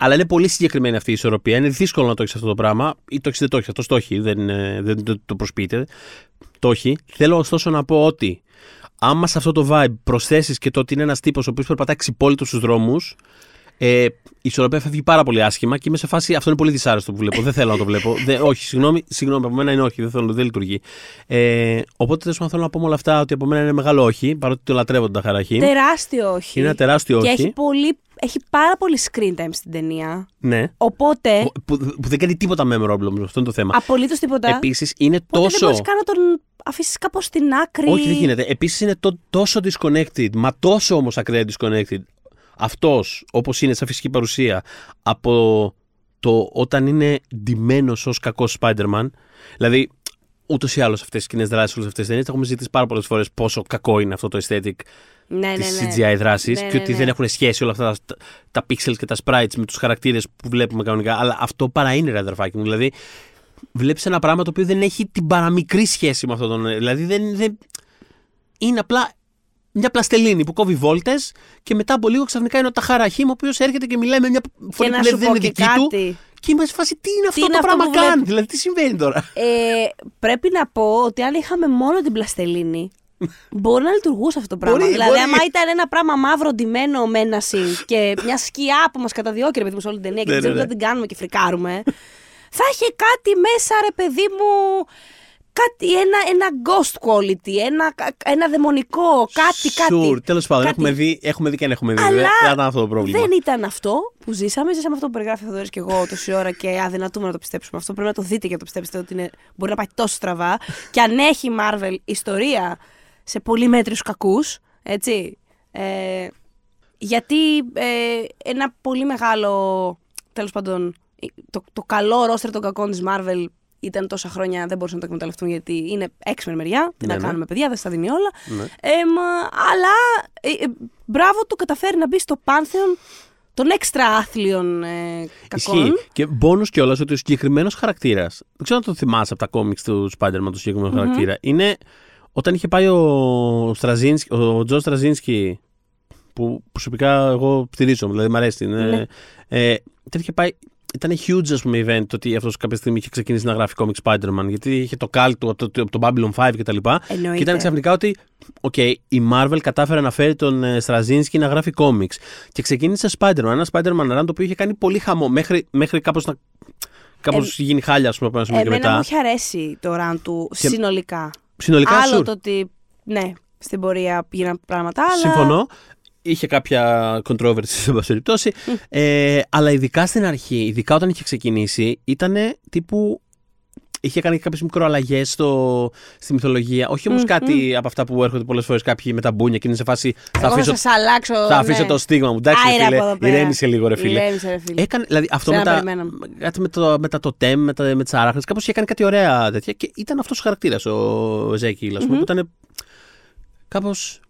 Αλλά είναι πολύ συγκεκριμένη αυτή η ισορροπία. Είναι δύσκολο να το έχεις αυτό το πράγμα. Ή το έχεις δεν το έχεις. Αυτός το έχει. Δεν, ε, δεν το, το προσποιείται. Το έχει. Θέλω ωστόσο να πω ότι άμα σε αυτό το vibe προσθέσεις και το ότι είναι ένας τύπος ο οποίος περπατάει ξυπόλυτος στους δρόμους, ε, η ισορροπία φεύγει πάρα πολύ άσχημα και είμαι σε φάση. Αυτό είναι πολύ δυσάρεστο που βλέπω. δεν θέλω να το βλέπω. Δεν, όχι, συγγνώμη, συγγνώμη, από μένα είναι όχι. Δεν, θέλω, δεν λειτουργεί. Ε, οπότε τέλος πάντων θέλω να πω με όλα αυτά ότι από μένα είναι μεγάλο όχι, παρότι το λατρεύω τον Ταχαραχή. Τεράστιο όχι. Είναι ένα τεράστιο Και όχι. έχει, πολύ, έχει πάρα πολύ screen time στην ταινία. Ναι. Οπότε, Που, που δεν κάνει τίποτα memorable όμως, αυτό είναι το θέμα. απολύτως τίποτα. Επίσης είναι Οπότε δεν τόσο. μπορείς καν να τον αφήσεις κάπως στην άκρη. Όχι, δεν γίνεται. Επίσης είναι το, τόσο disconnected, μα τόσο όμως ακραία disconnected αυτός, όπως είναι σαν φυσική παρουσία, από το όταν είναι ντυμένος ως κακός Spider-Man. Δηλαδή, ούτως ή άλλως αυτές τι κοινές δράσεις, όλες αυτές τι ταινίες, έχουμε ζητήσει πάρα πολλές φορές πόσο κακό είναι αυτό το aesthetic Ναι, ναι, της ναι. CGI δράσης Ναι, και ναι, ότι ναι. δεν έχουν σχέση όλα αυτά τα, τα pixels και τα sprites με τους χαρακτήρες που βλέπουμε κανονικά. Αλλά αυτό παρά είναι, ρε αδερφάκι μου. Δηλαδή, βλέπεις ένα πράγμα το οποίο δεν έχει την παραμικρή σχέση με αυτό τον. Δηλαδή, δεν, δεν... είναι απλά μια πλαστελίνη που κόβει βόλτες και μετά από λίγο ξαφνικά είναι ο Ταχαραχήμ ο οποίος έρχεται και μιλάει με μια Και φωνή να που λέει σου δεν πω είναι και δική του. κάτι. Και είμαι σε φάση τι είναι αυτό είναι το αυτό πράγμα που κάνει. βλέπω. Δηλαδή, τι συμβαίνει τώρα; Ε, πρέπει να πω ότι αν είχαμε μόνο την πλαστελίνη, μπορεί να λειτουργούσε αυτό το πράγμα. Μπορεί, δηλαδή, μπορεί. άμα ήταν ένα πράγμα μαύρο ντυμένο με ένα συν και μια σκιά που μας καταδιώκει, ρε παιδί μου, σε όλη την ταινία και Ναι, δεν ναι, ξέρουμε ναι. τι την κάνουμε και φρικάρουμε, θα είχε κάτι μέσα, ρε παιδί μου. Κάτι, ένα, ένα ghost quality, ένα, ένα δαιμονικό, κάτι, κάτι. Sure. Τέλος πάντων, κάτι. έχουμε δει, έχουμε δει και αν έχουμε δει. Αλλά Δεν δεν ήταν αυτό το πρόβλημα. Δεν ήταν αυτό που ζήσαμε. Ζήσαμε αυτό που περιγράφει ο Θοδωρής και εγώ τόση ώρα και αδυνατούμε να το πιστέψουμε αυτό. Πρέπει να το δείτε για να το πιστέψετε ότι είναι, μπορεί να πάει τόσο στραβά. και αν έχει η Marvel ιστορία σε πολύ μέτριους κακούς, έτσι. Ε, γιατί ε, ένα πολύ μεγάλο, τέλος πάντων, το, το καλό ρόστερ των κακών της Marvel ήταν τόσα χρόνια, δεν μπορούσαν να το εκμεταλλευτούν γιατί είναι έξυπνη μεριά. Τι Ναι, να ναι. κάνουμε, παιδιά, δεν στα δίνει όλα. Ναι. Εμ, αλλά ε, ε, μπράβο του καταφέρει να μπει στο πάνθεον των έξτρα άθλιων ε, κακών. Ισχύει. Και μπόνου κιόλας ότι ο συγκεκριμένος χαρακτήρας. Δεν ξέρω αν το θυμάσαι από τα κόμιξ του Spider-Man, το συγκεκριμένο χαρακτήρα. Είναι όταν είχε πάει ο, Στραζίνσκι, ο Τζο Στραζίνσκι, που προσωπικά εγώ στηρίζω, δηλαδή μου αρέσει. Είναι, Ναι. ε, όταν είχε πάει. Ήταν huge, ας πούμε, event το ότι αυτός κάποια στιγμή είχε ξεκινήσει να γράφει comic Spider-Man. Γιατί είχε το cult του από το, από το Babylon 5 κτλ. Και, Εννοείται. και ήταν ξαφνικά ότι, οκ, η Marvel κατάφερε να φέρει τον ε, Στραζίνσκι να γράφει comics. Και ξεκίνησε Spider-Man. Ένα Spider-Man run το οποίο είχε κάνει πολύ χαμό. Μέχρι, μέχρι κάπως να. Κάπως γίνει χάλια, ας πούμε, από ένα σημείο και Εμένα μετά. μου έχει αρέσει το run του Και- συνολικά. Συνολικά, Άλλο sure. το ότι, ναι, στην πορεία γίναν πράγματα, αλλά... Συμφωνώ. Είχε κάποια controversy, σε πάση περιπτώσει. ε, αλλά ειδικά στην αρχή, ειδικά όταν είχε ξεκινήσει, ήταν τύπου. Είχε κάνει κάποιες μικροαλλαγές στη μυθολογία. Όχι όμως Μμμ. κάτι από αυτά που έρχονται πολλές φορές κάποιοι με τα μπούνια και είναι σε φάση. Θα Εγώ αφήσω, θα σας αλλάξω, θα αφήσω ναι. το στίγμα μου. Εντάξει, ρε Άιρα από εδώ φίλε. πέρα. Ηρέμησε λίγο, ρε φίλε. Ηρέμησε, ρε φίλε. Έκανε, δηλαδή αυτό Σε με να τα, περιμέναμε. κάτι με, το, με τα τοτέμ, με, τα, με τις αράχνες, κάπως είχε κάνει κάτι ωραία τέτοια και ήταν αυτός ο χαρακτήρας ο Ζέκη, ας πούμε, που ήταν κάπως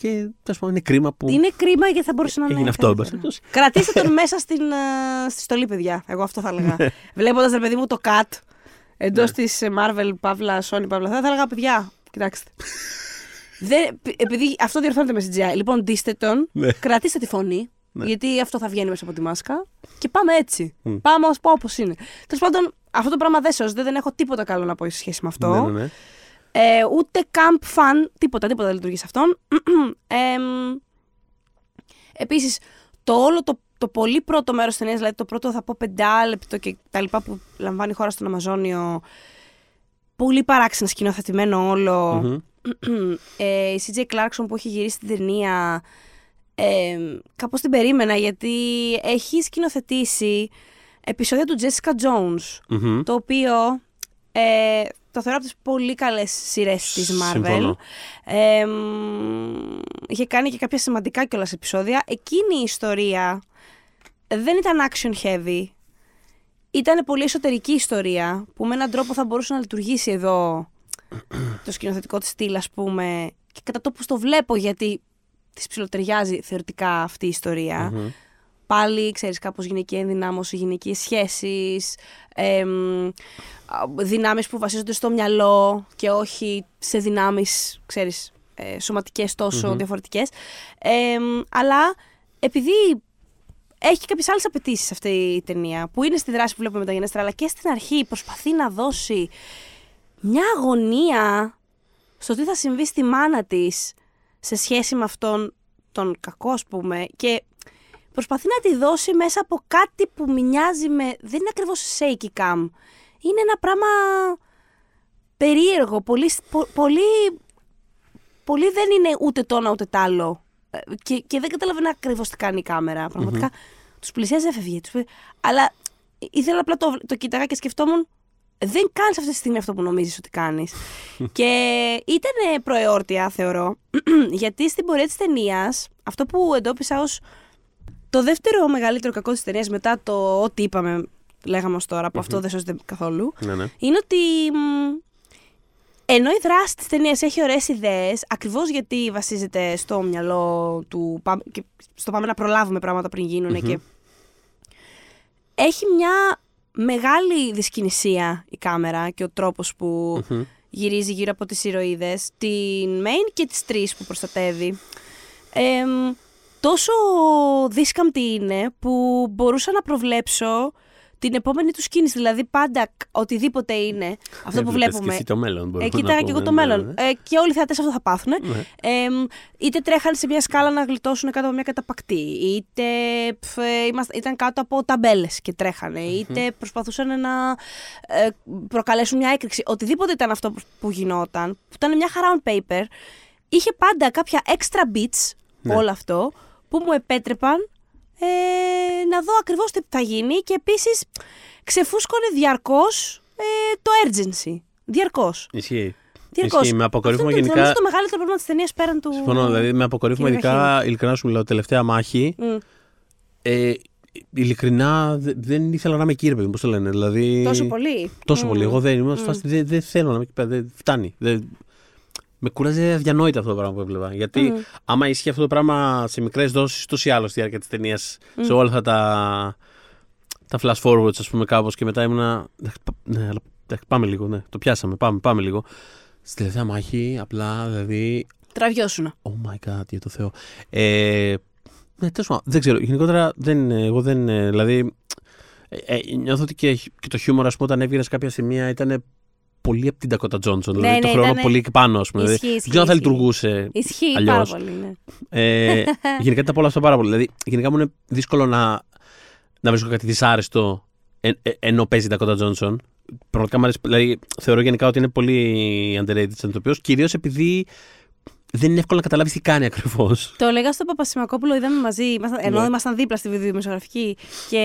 και τέλος πάντων είναι κρίμα που Είναι κρίμα γιατί θα μπορούσε να είναι. έγινε αυτό, εν πάση καλύτερα. περιπτώσει. Κρατήστε τον μέσα στην, ε, στη στολή, παιδιά. Εγώ αυτό θα έλεγα. Βλέποντας, ρε παιδί μου, το cut. εντός Ναι. της Marvel, Παύλα, Sony, Παύλα, θα, θα έλεγα παιδιά. Κοιτάξτε. Δεν, επειδή αυτό διορθώνεται με CGI. Λοιπόν, ντύστε τον, Ναι. κρατήστε τη φωνή, Ναι. γιατί αυτό θα βγαίνει μέσα από τη μάσκα και πάμε έτσι. Μμ. Πάμε ω πω όπως είναι. Τέλος πάντων, αυτό το πράγμα δεν σώζεται, δεν έχω τίποτα καλό να πω σε σχέση με αυτό. Ναι, ναι, ναι. Ε, ούτε camp fan, τίποτα, τίποτα δεν λειτουργεί σε αυτόν. ε, επίσης, το όλο το, το πολύ πρώτο μέρος της ταινίας, δηλαδή το πρώτο θα πω πεντάλεπτο και τα λοιπά που λαμβάνει η χώρα στον Αμαζόνιο, πολύ παράξενα σκηνοθετημένο όλο. Μμμ. ε, η CJ Clarkson που έχει γυρίσει την ταινία, ε, κάπως την περίμενα γιατί έχει σκηνοθετήσει επεισόδια του Jessica Jones Μμμ. το οποίο ε, το θεωρώ από τις πολύ καλές σειρές της Marvel. Συμφωνώ. Ε, μ, είχε κάνει και κάποια σημαντικά κιόλας επεισόδια. Εκείνη η ιστορία δεν ήταν action heavy. Ήταν πολύ εσωτερική ιστορία που με έναν τρόπο θα μπορούσε να λειτουργήσει εδώ το σκηνοθετικό της στυλ ας πούμε και κατά το που το βλέπω γιατί της ψιλοτεριάζει θεωρητικά αυτή η ιστορία Μμμ. Πάλι, ξέρεις, κάπως γυναική ενδυνάμωση, γυναικείες σχέσεις, εμ, α, δυνάμεις που βασίζονται στο μυαλό και όχι σε δυνάμεις, ξέρεις, ε, σωματικές τόσο Μμμ. διαφορετικές. Εμ, αλλά επειδή έχει και κάποιες άλλες απαιτήσεις αυτή η ταινία, που είναι στη δράση που βλέπουμε μεταγενέστερα, αλλά και στην αρχή προσπαθεί να δώσει μια αγωνία στο τι θα συμβεί στη μάνα της σε σχέση με αυτόν τον κακό, ας πούμε, και προσπαθεί να τη δώσει μέσα από κάτι που μοιάζει με... Δεν είναι ακριβώς shaky cam. Είναι ένα πράγμα περίεργο, πολύ, πο- πολύ, πολύ δεν είναι ούτε το ένα ούτε το άλλο. Ε, Και, και δεν καταλαβαίνω ακριβώς τι κάνει η κάμερα. Πραγματικά τους πλησιάζει, έφευγε. Τους... πλη- Αλλά ήθελα απλά το, το κοίταγα και σκεφτόμουν δεν κάνεις αυτή τη στιγμή αυτό που νομίζεις ότι κάνεις. και ήταν προεόρτια, θεωρώ, γιατί στην πορεία της ταινίας, αυτό που εντόπισα ως το δεύτερο μεγαλύτερο κακό της ταινίας μετά το ό,τι είπαμε, λέγαμε ως τώρα, που αυτό δεν σώζεται καθόλου, Ναι, ναι. είναι ότι μ, ενώ η δράση της ταινίας έχει ωραίες ιδέες, ακριβώς γιατί βασίζεται στο μυαλό του, πάμε- και στο πάμε να προλάβουμε πράγματα πριν γινουν και έχει μια μεγάλη δυσκινησία η κάμερα και ο τρόπος που Μμμ. γυρίζει γύρω από τις ηρωίδες, την main και τις τρεις που προστατεύει. Εμ, τόσο δίσκαμπτη είναι που μπορούσα να προβλέψω την επόμενη του κίνηση. Δηλαδή πάντα κ- οτιδήποτε είναι αυτό που Έβλεπες και βλέπουμε. εσύ το μέλλον. μπορούμε Ε, να κοίταγα και εγώ πούμε, το ναι, μέλλον. ναι. Ε, και όλοι οι θεατέ αυτό θα πάθουν. Ναι. Εμ, είτε τρέχαν σε μια σκάλα να γλιτώσουν κάτω από μια καταπακτή, είτε πφ, ε, είμαστε- ήταν κάτω από ταμπέλες και τρέχανε, είτε προσπαθούσαν να ε, προκαλέσουν μια έκρηξη. Οτιδήποτε ήταν αυτό που- που γινόταν, που ήταν μια χαρά on paper, είχε πάντα κάποια extra bits Ναι. όλο αυτό που μου επέτρεπαν ε, να δω ακριβώς τι θα γίνει και επίσης ξεφούσκωνε διαρκώς ε, το urgency. Διαρκώς. Ισχύει. Διαρκώς. Ισχύει. Με Αυτό αποκορύφωμα είναι το- γενικά. νομίζω το μεγαλύτερο πρόβλημα της ταινίας πέραν του... Συμφωνώ. Δηλαδή, με αποκορύφωμα Είναι ειδικά, ειλικρινά σου μιλάω, τελευταία μάχη. Μμ. Ε, ειλικρινά δε- δεν ήθελα να είμαι εκεί, ρε παιδί μου, πώς το λένε. Δηλαδή, Τόσο πολύ. Τόσο Μμ. πολύ. Εγώ δεν ήμουν Μμ. σε φάση, δεν, δεν θέλω να είμαι εκεί πέρα. Δεν, φτάνει. Δεν, με κούραζε αδιανόητα αυτό το πράγμα που έβλεπα. Γιατί Μμ. άμα ισχύει αυτό το πράγμα σε μικρές δόσεις, τόσο ή άλλω στη διάρκεια της ταινίας, σε όλα αυτά τα, τα flash forwards, ας πούμε, κάπως και μετά ήμουνα. Ναι, αλλά εντάξει, πάμε λίγο. Ναι, το πιάσαμε. Πάμε, πάμε λίγο. Στη τελευταία μάχη, απλά δηλαδή. Τραβιώσουνα. Oh my god, για το Θεό. Ε, ναι, τέλος πάντων, δεν ξέρω. Γενικότερα, δεν, εγώ δεν. ε, Δηλαδή, ε, ε, νιώθω ότι και, και το χιούμορ, ας πούμε, όταν έβγαινες σε κάποια σημεία ήταν πολύ από την Dakota Johnson. δηλαδή, ναι, το χρόνο ήτανε- πολύ εκεί πάνω, ας πούμε. Ισχύει, δηλαδή, ισχύει, δεν ξέρω αν θα ισχύει. λειτουργούσε. Ισχύει Αλλιώς. πάρα πολύ, ναι. Ε, γενικά τα απόλαυσα πάρα πολύ. Δηλαδή, γενικά μου είναι δύσκολο να, να βρίσκω κάτι δυσάρεστο ε, ε, ενώ παίζει η Dakota Johnson. Πραγματικά μου αρέσει. Δηλαδή, θεωρώ γενικά ότι είναι πολύ underrated σαν ηθοποιός, κυρίως επειδή δεν είναι εύκολο να καταλάβεις τι κάνει ακριβώς. Το έλεγα στον Παπασημακόπουλο, είδαμε μαζί, ήμασταν, ενώ Ναι. ήμασταν δίπλα στη βιντεομεσογραφική και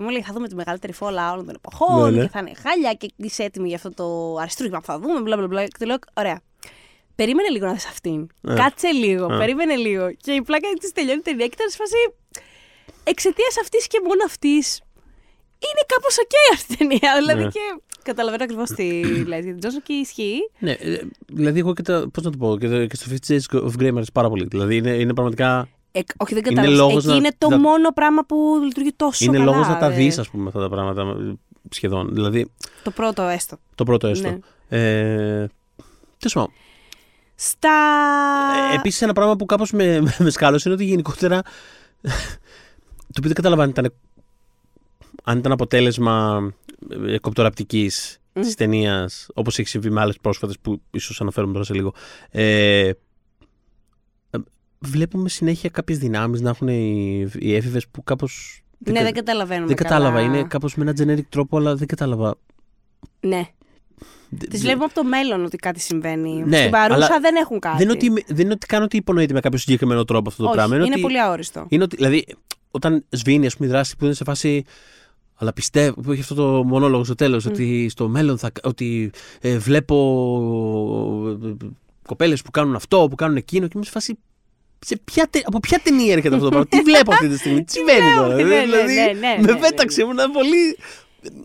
μου λέει θα δούμε τη μεγαλύτερη φόλα όλων των εποχών Ναι, ναι. και θα είναι χάλια και είσαι έτοιμη για αυτό το αριστούργημα που θα δούμε, μπλα μπλα μπλα. Και του λέω, ωραία. Περίμενε λίγο να δεις αυτήν. Ε. Κάτσε λίγο, Ε. περίμενε λίγο. Και η πλάκα της τελειώνει η ταινία και ήταν σε φάση. Εξαιτίας αυτής και μόνο αυτής. Είναι κάπως οκ αυτή η ταινία. Δηλαδή Ναι. και καταλαβαίνω ακριβώς τι λες για την Τζόνσον και ισχύει. Ναι, ε, δηλαδή εγώ και τα, πώς να το πω, και, το- και στο Fifty Shades of Grey μου αρέσει πάρα πολύ. Δηλαδή είναι, είναι πραγματικά Ε, όχι, δεν Είναι κατάλαβα. λόγος Εκεί να- είναι το να- μόνο πράγμα που λειτουργεί τόσο είναι καλά. λόγος να τα ρε. δεις, ας πούμε, αυτά τα πράγματα σχεδόν. Δηλαδή, Το πρώτο έστω. το πρώτο έστω. Ναι. Ε, Τέλο πάντων. Στα. Ε, Επίσης, ένα πράγμα που κάπως με, με σκάλωσε είναι ότι γενικότερα. το οποίο δεν κατάλαβα αν ήταν, αν ήταν αποτέλεσμα ε, κοπτοραπτικής Μμ. της ταινίας, όπως έχει συμβεί με άλλες πρόσφατες που ίσως αναφέρουμε τώρα σε λίγο. Ε, ε, βλέπουμε συνέχεια κάποιες δυνάμεις να έχουν οι, οι έφηβες που κάπως. ναι, δεν καταλαβαίνουμε. δεν κατάλαβα. καλά. Είναι κάπως με ένα generic τρόπο, αλλά δεν κατάλαβα. Ναι. Δε- Τις δε- βλέπουμε από το μέλλον ότι κάτι συμβαίνει. Ναι, Στην παρούσα αλλά δεν έχουν κάτι. Δεν είναι, ότι, δεν είναι ότι κάνω ότι υπονοείται με κάποιο συγκεκριμένο τρόπο αυτό το Όχι, πράγμα. είναι, ότι, πολύ αόριστο. είναι ότι, δηλαδή, όταν σβήνει ας πούμε, η δράση που είναι σε φάση. Αλλά πιστεύω, που έχει αυτό το μονόλογο στο τέλος, ότι στο μέλλον θα. ότι ε, βλέπω κοπέλες που κάνουν αυτό, που κάνουν εκείνο, και είμαι σε φάση. Σε ποια, τε- από ποια ταινία έρχεται αυτό το πράγμα, τι βλέπω αυτή τη στιγμή, τι συμβαίνει λέω, τώρα; ναι, ναι, δηλαδή, ναι, ναι, με ναι, πέταξε, ήμουν πολύ.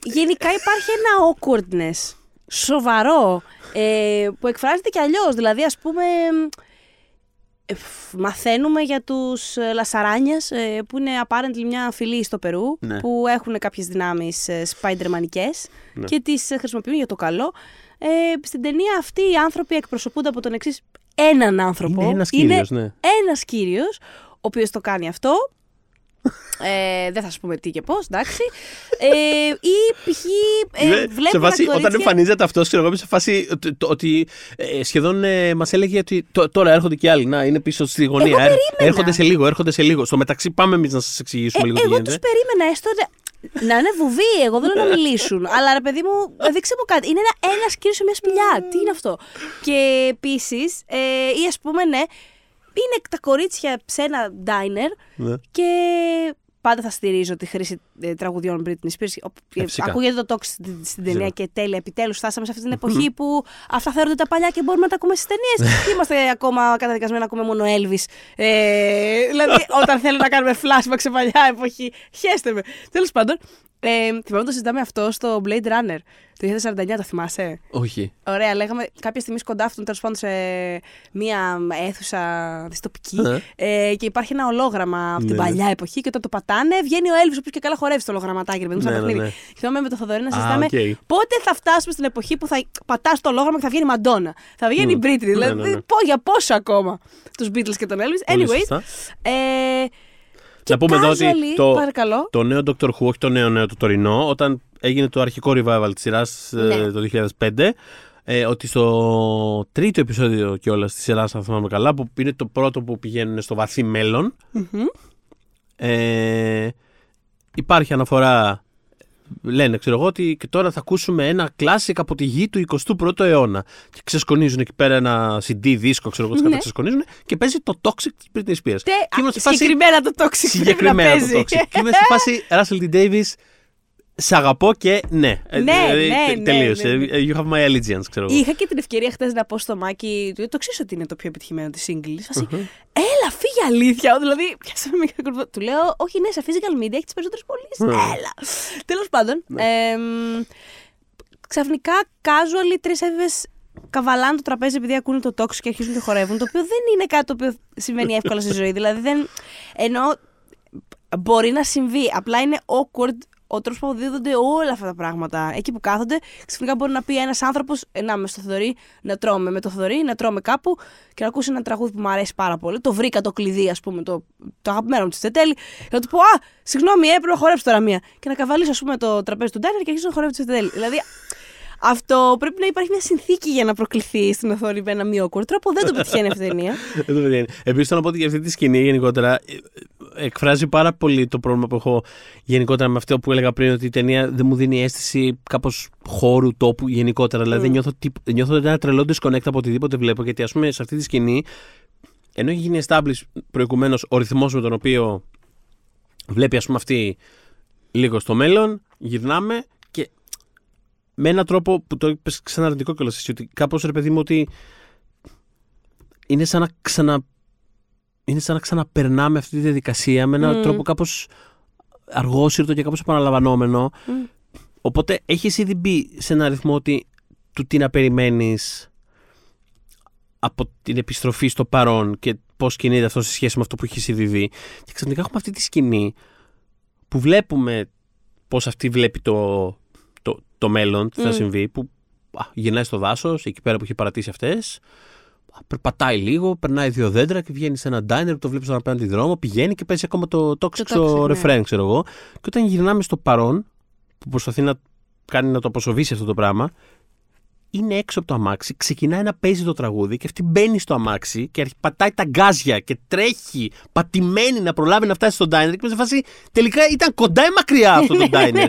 Γενικά υπάρχει ένα awkwardness σοβαρό ε, που εκφράζεται κι αλλιώς. Δηλαδή, ας πούμε, ε, φ, μαθαίνουμε για τους ε, Λασαράνιες ε, που είναι apparently μια φυλή στο Περού Ναι. που έχουν κάποιες δυνάμεις ε, spidermanικές Ναι. και τις ε, χρησιμοποιούν για το καλό. Ε, στην ταινία αυτή οι άνθρωποι εκπροσωπούνται από τον εξής έναν άνθρωπο. Είναι ένας κύριος, ναι. ένας κύριος, ο οποίος το κάνει αυτό. Ε, δεν θα σου πούμε τι και πώς, εντάξει. Ε, ή π.χ. Ε, Ναι, βλέπουμε σε φάση, τα όταν κορίτσια- εμφανίζεται αυτός, ξέρω εγώ, είμαι σε φάση ότι, το- ότι ε, σχεδόν ε, μας έλεγε ότι τω- τώρα έρχονται και άλλοι. Να, είναι πίσω στη γωνία. Εγώ Έρ- περίμενα. έρχονται σε λίγο, έρχονται σε λίγο. Στο μεταξύ, πάμε εμείς να σας εξηγήσουμε Ε, λίγο τι εγώ γίνεται. τους περίμενα έστω να- να είναι βουβοί, εγώ δεν λέω να μιλήσουν. Αλλά ρε παιδί μου, δείξε μου κάτι. Είναι ένα ένας κύριος σε μια σπηλιά. Τι είναι αυτό; Και επίσης, ε, ή ας πούμε, ναι, είναι τα κορίτσια σε ένα diner Ναι. και πάντα θα στηρίζω τη χρήση ε, τραγουδιών Britney Spears. Ο- Ε, φυσικά. Ακούγεται το talk στην, στην ταινία Ξέρω. και τέλεια. Επιτέλους φτάσαμε σε αυτή την εποχή που αυτά θεωρούνται τα παλιά και μπορούμε να τα ακούμε στις ταινίες. Είμαστε ακόμα καταδικασμένοι να ακούμε μόνο Elvis. Ε, δηλαδή, όταν θέλω να κάνουμε flashback σε παλιά εποχή, χέστε με. Τέλος πάντων, ε, θυμάμαι το συζητάμε αυτό στο Blade Runner το 2049, το θυμάσαι; Όχι. Ωραία, λέγαμε κάποια στιγμή σκοντάφτουν τέλος πάντων σε μία αίθουσα δυστοπική Ναι. ε, και υπάρχει ένα ολόγραμμα από την Ναι, ναι. παλιά εποχή και όταν το πατάνε βγαίνει ο Έλβης, ο οποίος και καλά χορεύει στο ολογραμματάκι, ρε παιδί μου, σαν Ναι, ναι, παιχνίδι. ναι. Και θυμάμαι με το Θοδωρή να Α, συζητάμε οκ. πότε θα φτάσουμε στην εποχή που θα πατάς το ολόγραμμα και θα βγαίνει η Μαντόνα. Θα βγαίνει η Μμ. Μπρίτνη. Ναι, Δηλαδή, ναι, ναι. πω- για πόσο ακόμα τους Beatles και τον Έλβη. Πολύ Anyways. σωστά. Ε, και Να πούμε εδώ ότι casually, το- παρακαλώ. Το νέο Doctor Who, όχι το νέο νέο το τωρινό, όταν έγινε το αρχικό revival της σειράς ε, Ναι. το 2005, ε, ότι στο τρίτο επεισόδιο κιόλας της σειράς, αν θυμάμαι καλά, που είναι το πρώτο που πηγαίνουν στο βαθύ μέλλον, Μμμ. ε, υπάρχει αναφορά. Λένε, ξέρω εγώ, ότι και τώρα θα ακούσουμε ένα κλάσικ από τη γη του 21ου αιώνα. Και ξεσκονίζουν εκεί πέρα ένα CD δίσκο, ξέρω εγώ, τις Ναι. ξεσκονίζουν και παίζει το Toxic της Britney Spears. Τε, Και είμαι α, σε φάση- συγκεκριμένα το toxic πρέπει να Συγκεκριμένα παίζει. το Toxic. και είμαι σε φάση Russell T. Davis, σε αγαπώ και ναι. Ε, Ναι, δηλαδή, ναι, τε- ναι, Τελείωσε. ναι, ναι. Ε, You have my allegiance, ξέρω εγώ. Είχα και την ευκαιρία χθες να πω στο Μάκη. Το ξέρει ότι είναι το πιο επιτυχημένο της single. Φάση, Έλα, φύγε αλήθεια. Δηλαδή, πιάσαμε μια κουρβα. Του λέω, Όχι, ναι, σε physical media έχεις τις περισσότερες πωλήσεις. Ναι. Έλα. Τέλος πάντων. εμ, ξαφνικά, casually, τρεις έφηβες καβαλάνε το τραπέζι επειδή ακούνε το τόξο και αρχίζουν και χορεύουν. Το οποίο δεν είναι κάτι το οποίο συμβαίνει εύκολα στη ζωή. Δηλαδή, δεν. Ενώ μπορεί να συμβεί. Απλά είναι awkward ο τρόπος που αποδίδονται όλα αυτά τα πράγματα. Εκεί που κάθονται, ξαφνικά μπορεί να πει ένας άνθρωπος: Να μες στο Θοδωρή, να τρώμε με το Θοδωρή, να τρώμε κάπου και να ακούσει ένα τραγούδι που μου αρέσει πάρα πολύ. Το βρήκα το κλειδί, ας πούμε, το, το αγαπημένο μου της Τσετέλη. Και να του πω: Α, συγγνώμη, έπρεπε να χορέψω τώρα μία. Και να καβαλήσω, ας πούμε, το τραπέζι του Ντάνερ και αρχίσω να χορεύω τη Τσετέλη. Δηλαδή, αυτό πρέπει να υπάρχει μια συνθήκη για να προκληθεί στην οθόνη με ένα μη awkward τρόπο. Δεν το πετυχαίνει αυτή η ταινία. Δεν το πετυχαίνει. Επίσης, θέλω να πω ότι για αυτή τη σκηνή γενικότερα ε, ε, εκφράζει πάρα πολύ το πρόβλημα που έχω γενικότερα με αυτό που έλεγα πριν, ότι η ταινία δεν μου δίνει αίσθηση κάπως χώρου, τόπου γενικότερα. Δηλαδή, δεν νιώθω, τύπ- νιώθω ένα τρελό disconnect από οτιδήποτε βλέπω, γιατί ας πούμε σε αυτή τη σκηνή, ενώ έχει γίνει establish προηγουμένως ο ρυθμός με τον οποίο βλέπει, ας πούμε, αυτή λίγο στο μέλλον, γυρνάμε και με έναν τρόπο που το είπες ξαναρνητικό κιόλας εσύ, ότι κάπως ρε παιδί μου ότι είναι σαν να ξανα. Είναι σαν να ξαναπερνάμε αυτή τη διαδικασία με έναν Μμ. τρόπο κάπως αργόσυρτο και κάπως επαναλαμβανόμενο. Μμ. Οπότε έχεις ήδη μπει σε ένα αριθμό ότι του τι να περιμένεις από την επιστροφή στο παρόν και πώς κινείται αυτό σε σχέση με αυτό που έχεις συμβεί. Και ξαφνικά έχουμε αυτή τη σκηνή που βλέπουμε πώς αυτή βλέπει το, το, το μέλλον, τι θα Μμ. συμβεί. Που α, γυρνάει στο δάσος, εκεί πέρα που έχει παρατήσει αυτές. Περπατάει λίγο, περνάει δύο δέντρα και βγαίνει σε ένα diner που το βλέπεις στον απέναντι δρόμο, πηγαίνει και παίζει ακόμα το toxic Το στο Toxic, ναι. refrain, ξέρω εγώ. Και όταν γυρνάμε στο παρόν, που προσπαθεί να κάνει να το αποσοβήσει αυτό το πράγμα, είναι έξω από το αμάξι, ξεκινάει να παίζει το τραγούδι και αυτή μπαίνει στο αμάξι και αρχι- πατάει τα γκάζια και τρέχει πατημένη να προλάβει να φτάσει στο diner. Και με σε φάση τελικά ήταν κοντά ή μακριά αυτό το diner.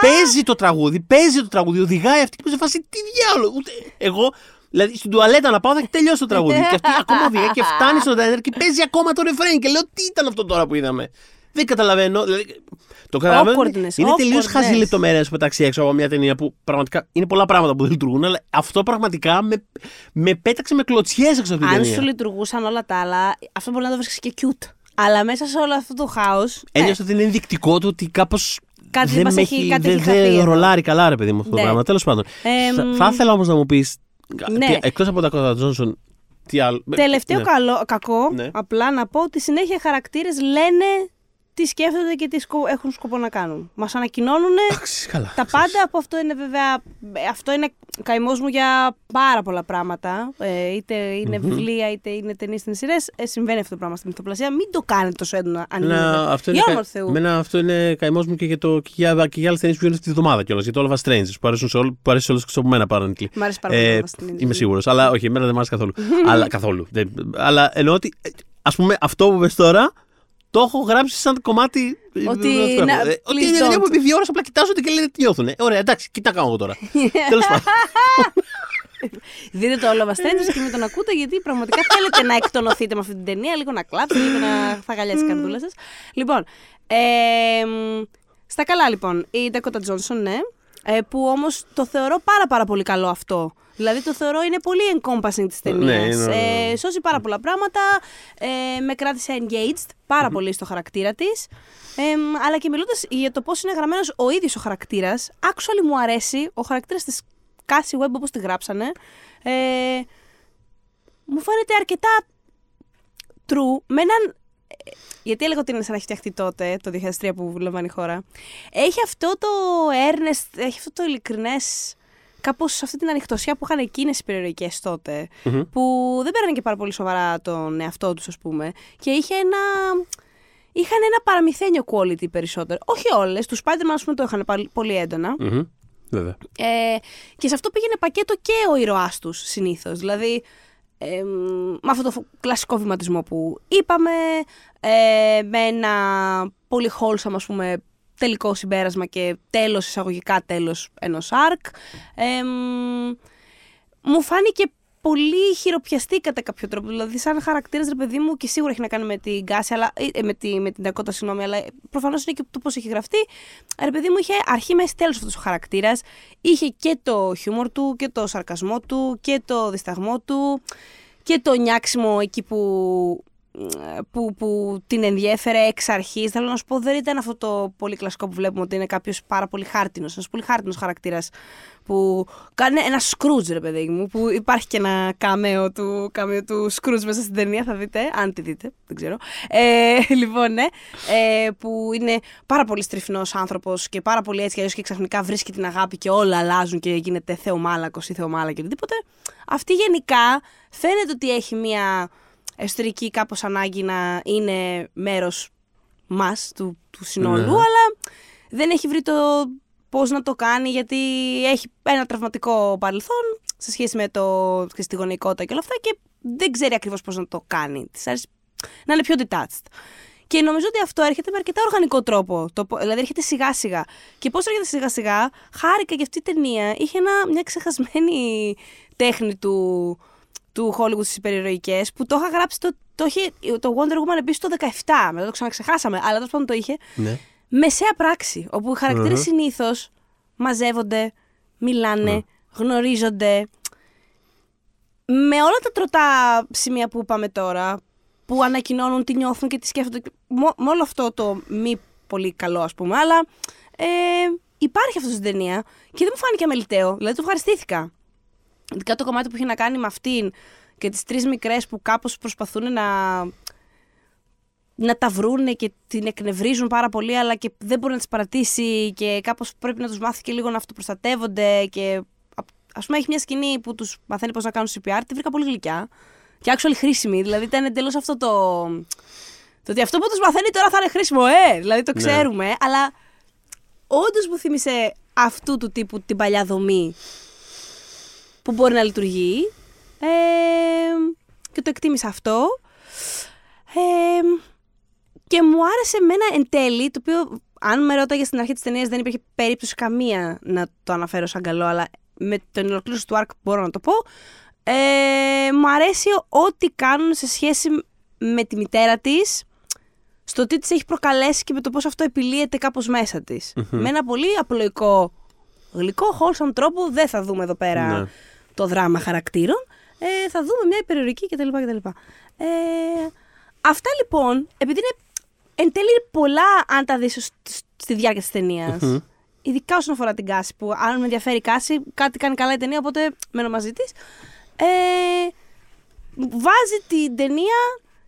παίζει το τραγούδι, παίζει το τραγούδι, οδηγάει αυτή και με σε φάση τι διάλογο. Ούτε εγώ. Δηλαδή στην τουαλέτα να πάω θα έχει τελειώσει το τραγούδι. και αυτή ακόμα οδηγάει και φτάνει στο diner και παίζει ακόμα το refrain. Και λέω τι ήταν αυτό τώρα που είδαμε. Δεν καταλαβαίνω. Δηλαδή, το καταλαβαίνω. Awkwardness, Είναι τελείως awkwardness. χαζή λεπτομέρεια που μεταξύ έξω από μια ταινία που πραγματικά είναι πολλά πράγματα που δεν λειτουργούν, αλλά αυτό πραγματικά με, με πέταξε με κλωτσιές έξω από την Αν ταινία. σου λειτουργούσαν όλα τα άλλα, αυτό μπορεί να το βρίσκεις και cute. Αλλά μέσα σε όλο αυτό το χάος. Ένιωσα ότι είναι ενδεικτικό του ότι κάπως. Κάτι δεν μας με έχει- έχει, κάτι δεν, έχει χαθεί δεν εδώ. ρολάρει καλά, ρε παιδί μου αυτό το Ναι. πράγμα. Τέλος πάντων. Εμ, θα, θα ήθελα όμως να μου πεις. Ναι. Εκτός από τα Κότα Τζόνσον, τι άλλο. Τελευταίο Ναι. καλό, κακό, Ναι. απλά να πω ότι συνέχεια χαρακτήρες λένε τι σκέφτονται και τι σκο- έχουν σκοπό να κάνουν. Μας ανακοινώνουν Εντάξει, καλά. τα πάντα από αυτό είναι βέβαια. Αυτό είναι καημός μου για πάρα πολλά πράγματα. Ε, είτε είναι βιβλία, είτε είναι ταινίες στην σειρές. Ε, συμβαίνει αυτό το πράγμα στην μυθοπλασία. Μην το κάνετε τόσο έντονα αν Εμένα γίνεται. αυτό, Για είναι, όνομα του κα... Θεού. εμένα αυτό είναι καημός μου και για, το, και για, και για άλλες ταινίες που γίνονται αυτή τη βδομάδα κιόλας. Για το All of Us Strangers που αρέσουν σε όλου, που αρέσει σε όλου και από μένα apparently. Μ' αρέσει πάρα πολύ Ε, να στην Ινδία. είμαι σίγουρος. Αλλά όχι, εμένα δεν μου άρεσε καθόλου. αλλά καθόλου. Δεν- αλλά εννοώ ότι ας πούμε αυτό που πες τώρα το έχω γράψει σαν κομμάτι. Ότι, ε, αυτό να, έχω. Ε, Ότι please είναι ταινία don't. που επί δύο ώρες απλά κοιτάζονται και λένε τι νιώθουν. Ε, ωραία, εντάξει, τι να κάνω εγώ τώρα. Τέλος πάντων. Δείτε το όλο Strangers και με τον ακούτε γιατί πραγματικά θέλετε να εκτονωθείτε με αυτή την ταινία, λίγο να κλάψετε, λίγο να φαγαλιάσει η καρδούλα σας. Λοιπόν, ε, μ, στα καλά λοιπόν, η Dakota Johnson, ναι, ε, που όμως το θεωρώ πάρα πάρα πολύ καλό αυτό. Δηλαδή το θεωρώ είναι πολύ encompassing της ταινίας. Ναι, είναι ωραίο. ε, σώζει πάρα πολλά πράγματα, ε, με κράτησε engaged πάρα πολύ στο χαρακτήρα της. Ε, μ, αλλά και μιλώντας για το πώς είναι γραμμένος ο ίδιος ο χαρακτήρας, actually μου αρέσει ο χαρακτήρας της Cassie Webb όπως τη γράψανε. Ε, μου φαίνεται αρκετά true με έναν. Ε, Γιατί έλεγα ότι είναι σαν να έχει φτιαχτεί τότε, το 2003 που λαμβάνει η χώρα. Έχει αυτό το earnest, έχει αυτό το ειλικρινές. Κάπως αυτή την ανοιχτοσιά που είχαν εκείνες οι περιορικές τότε. Μμμ. Που δεν πέρανε και πάρα πολύ σοβαρά τον εαυτό τους, ας πούμε. Και είχε ένα. Είχαν ένα παραμυθένιο quality περισσότερο. Όχι όλες. Τους Spider-Man, ας πούμε, το είχαν πάλι- πολύ έντονα. Μμμ. Βέβαια. Ε, και σε αυτό πήγαινε πακέτο και ο ήρωάς τους συνήθως. Δηλαδή, ε, μ, με αυτό το φο- κλασικό βηματισμό που είπαμε, ε, με ένα πολύ wholesome, ας πούμε, τελικό συμπέρασμα και τέλος, εισαγωγικά τέλος ενός arc. Ε, μ, μου φάνηκε πολύ χειροπιαστή κατά κάποιο τρόπο. Δηλαδή, σαν χαρακτήρας, ρε παιδί μου, και σίγουρα έχει να κάνει με την Γκάση, αλλά, ε, με, τη, με την Dakota, συγγνώμη, αλλά προφανώς είναι και το πώς έχει γραφτεί. Ε, Ρε παιδί μου, είχε αρχή, μέση, τέλος αυτός ο χαρακτήρας. Είχε και το χιούμορ του, και το σαρκασμό του, και το δισταγμό του, και το νιάξιμο εκεί που που, που την ενδιέφερε εξ αρχής. Θέλω να σου πω, δεν ήταν αυτό το πολύ κλασικό που βλέπουμε ότι είναι κάποιος πάρα πολύ χάρτινος. Ένας πολύ χάρτινος χαρακτήρας που κάνει ένα Scrooge, ρε παιδί μου. Που υπάρχει και ένα κάμεο του, κάμεο του Scrooge μέσα στην ταινία, θα δείτε. Αν τη δείτε, δεν ξέρω. Ε, λοιπόν, ναι. Ε, που είναι πάρα πολύ στριφνός άνθρωπος και πάρα πολύ έτσι κι αλλιώς και ξαφνικά βρίσκει την αγάπη και όλα αλλάζουν και γίνεται θεομάλακος ή θεομάλα και οτιδήποτε. Αυτή γενικά φαίνεται ότι έχει μία εσωτερική κάπως ανάγκη να είναι μέρος μας, του, του συνόλου, Ναι. αλλά δεν έχει βρει το πώς να το κάνει γιατί έχει ένα τραυματικό παρελθόν σε σχέση με το, και στη γονεϊκότητα και όλα αυτά και δεν ξέρει ακριβώς πώς να το κάνει. Της αρέσει να είναι πιο detached. Και νομίζω ότι αυτό έρχεται με αρκετά οργανικό τρόπο. Το, πο- δηλαδή έρχεται σιγά σιγά. Και πώς έρχεται σιγά σιγά, χάρηκα και αυτή η ταινία είχε ένα, μια ξεχασμένη τέχνη του, του Hollywood στις υπερηρωικές που το είχα γράψει το, το, είχε, το Wonder Woman επίσης το 17. Μετά το ξαναξεχάσαμε, αλλά τέλος πάντων το είχε. Ναι. Μεσαία πράξη, όπου οι χαρακτήρες Μμμ. συνήθως μαζεύονται, μιλάνε, Ναι. γνωρίζονται. Με όλα τα τροτά σημεία που είπαμε τώρα, που ανακοινώνουν τι νιώθουν και τι σκέφτονται, μο- με όλο αυτό το μη πολύ καλό, ας πούμε, αλλά ε, υπάρχει αυτός στην ταινία και δεν μου φάνηκε αμεληταίο. Δηλαδή, το ευχαριστήθηκα. Ειδικά το κομμάτι που είχε να κάνει με αυτήν και τις τρεις μικρές που κάπως προσπαθούν να, να τα βρούνε και την εκνευρίζουν πάρα πολύ αλλά και δεν μπορεί να τις παρατήσει και κάπως πρέπει να τους μάθει και λίγο να αυτοπροστατεύονται και ας πούμε έχει μια σκηνή που τους μαθαίνει πώς να κάνουν CPR, τη βρήκα πολύ γλυκιά και actually χρήσιμη, δηλαδή ήταν εντελώς αυτό το... Το ότι αυτό που τους μαθαίνει τώρα θα είναι χρήσιμο, ε! Δηλαδή το Ναι. ξέρουμε, αλλά όντως μου θύμισε αυτού του τύπου την παλιά δομή που μπορεί να λειτουργεί. Ε, και το εκτίμησα αυτό. Ε, και μου άρεσε εμένα εν τέλει, το οποίο αν με ρώταγες στην αρχή της ταινίας δεν υπήρχε περίπτωση καμία να το αναφέρω σαν καλό, αλλά με την ολοκλήρωση του arc μπορώ να το πω. Ε, μου αρέσει ό,τι κάνουν σε σχέση με τη μητέρα της, στο τι της έχει προκαλέσει και με το πώς αυτό επιλύεται κάπως μέσα της. Με ένα πολύ απλοϊκό, γλυκό, wholesome τρόπο, δεν θα δούμε εδώ πέρα Ναι. Το δράμα χαρακτήρων. Ε, θα δούμε μια υπερηρωτική κτλ. κτλ. Ε, αυτά λοιπόν, επειδή είναι εν τέλει είναι πολλά αν τα δεις σ- στη διάρκεια της ταινίας. Ειδικά όσον αφορά την Κάση, που αν με ενδιαφέρει η Κάση, κάτι κάνει καλά η ταινία, οπότε μένω μαζί της. Ε, βάζει την ταινία,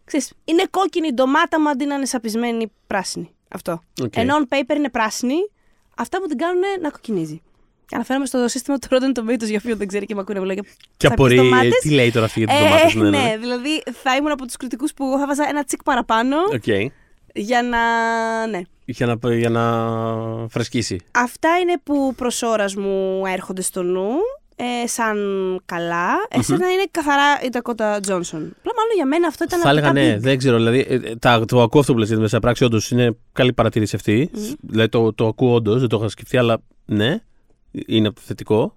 ξέρεις, είναι κόκκινη η ντομάτα μου αντί να είναι σαπισμένη πράσινη. Αυτό. Οκ. Ενώ on paper είναι πράσινη, αυτά που την κάνουν να κοκκινίζει. Και αναφέρομαι στο σύστημα του Rotten Tomatoes για όποιον δεν ξέρει και με ακούνε λόγια. Και απορεί, ε, ντομάτες. τι λέει τώρα αυτή για τις Ε, ντομάτες. ναι, ναι, ναι. δηλαδή θα ήμουν από τους κριτικούς που θα 'βαζα ένα τσικ παραπάνω Οκ. για να. Ναι. Για να, για να φρεσκίσει. Αυτά είναι που προς ώρας μου έρχονται στο νου. Ε, σαν καλά. Εσένα είναι καθαρά η Dakota Johnson. Απλά μάλλον για μένα αυτό ήταν Θα έλεγα αρκετά ναι, big. δεν ξέρω. Δηλαδή, ε, ε, τα, το ακούω αυτό που λες γιατί μέσα πράξη όντως είναι καλή παρατήρηση αυτή. Δηλαδή το, το ακούω όντως, δεν το είχα σκεφτεί, αλλά ναι, είναι θετικό.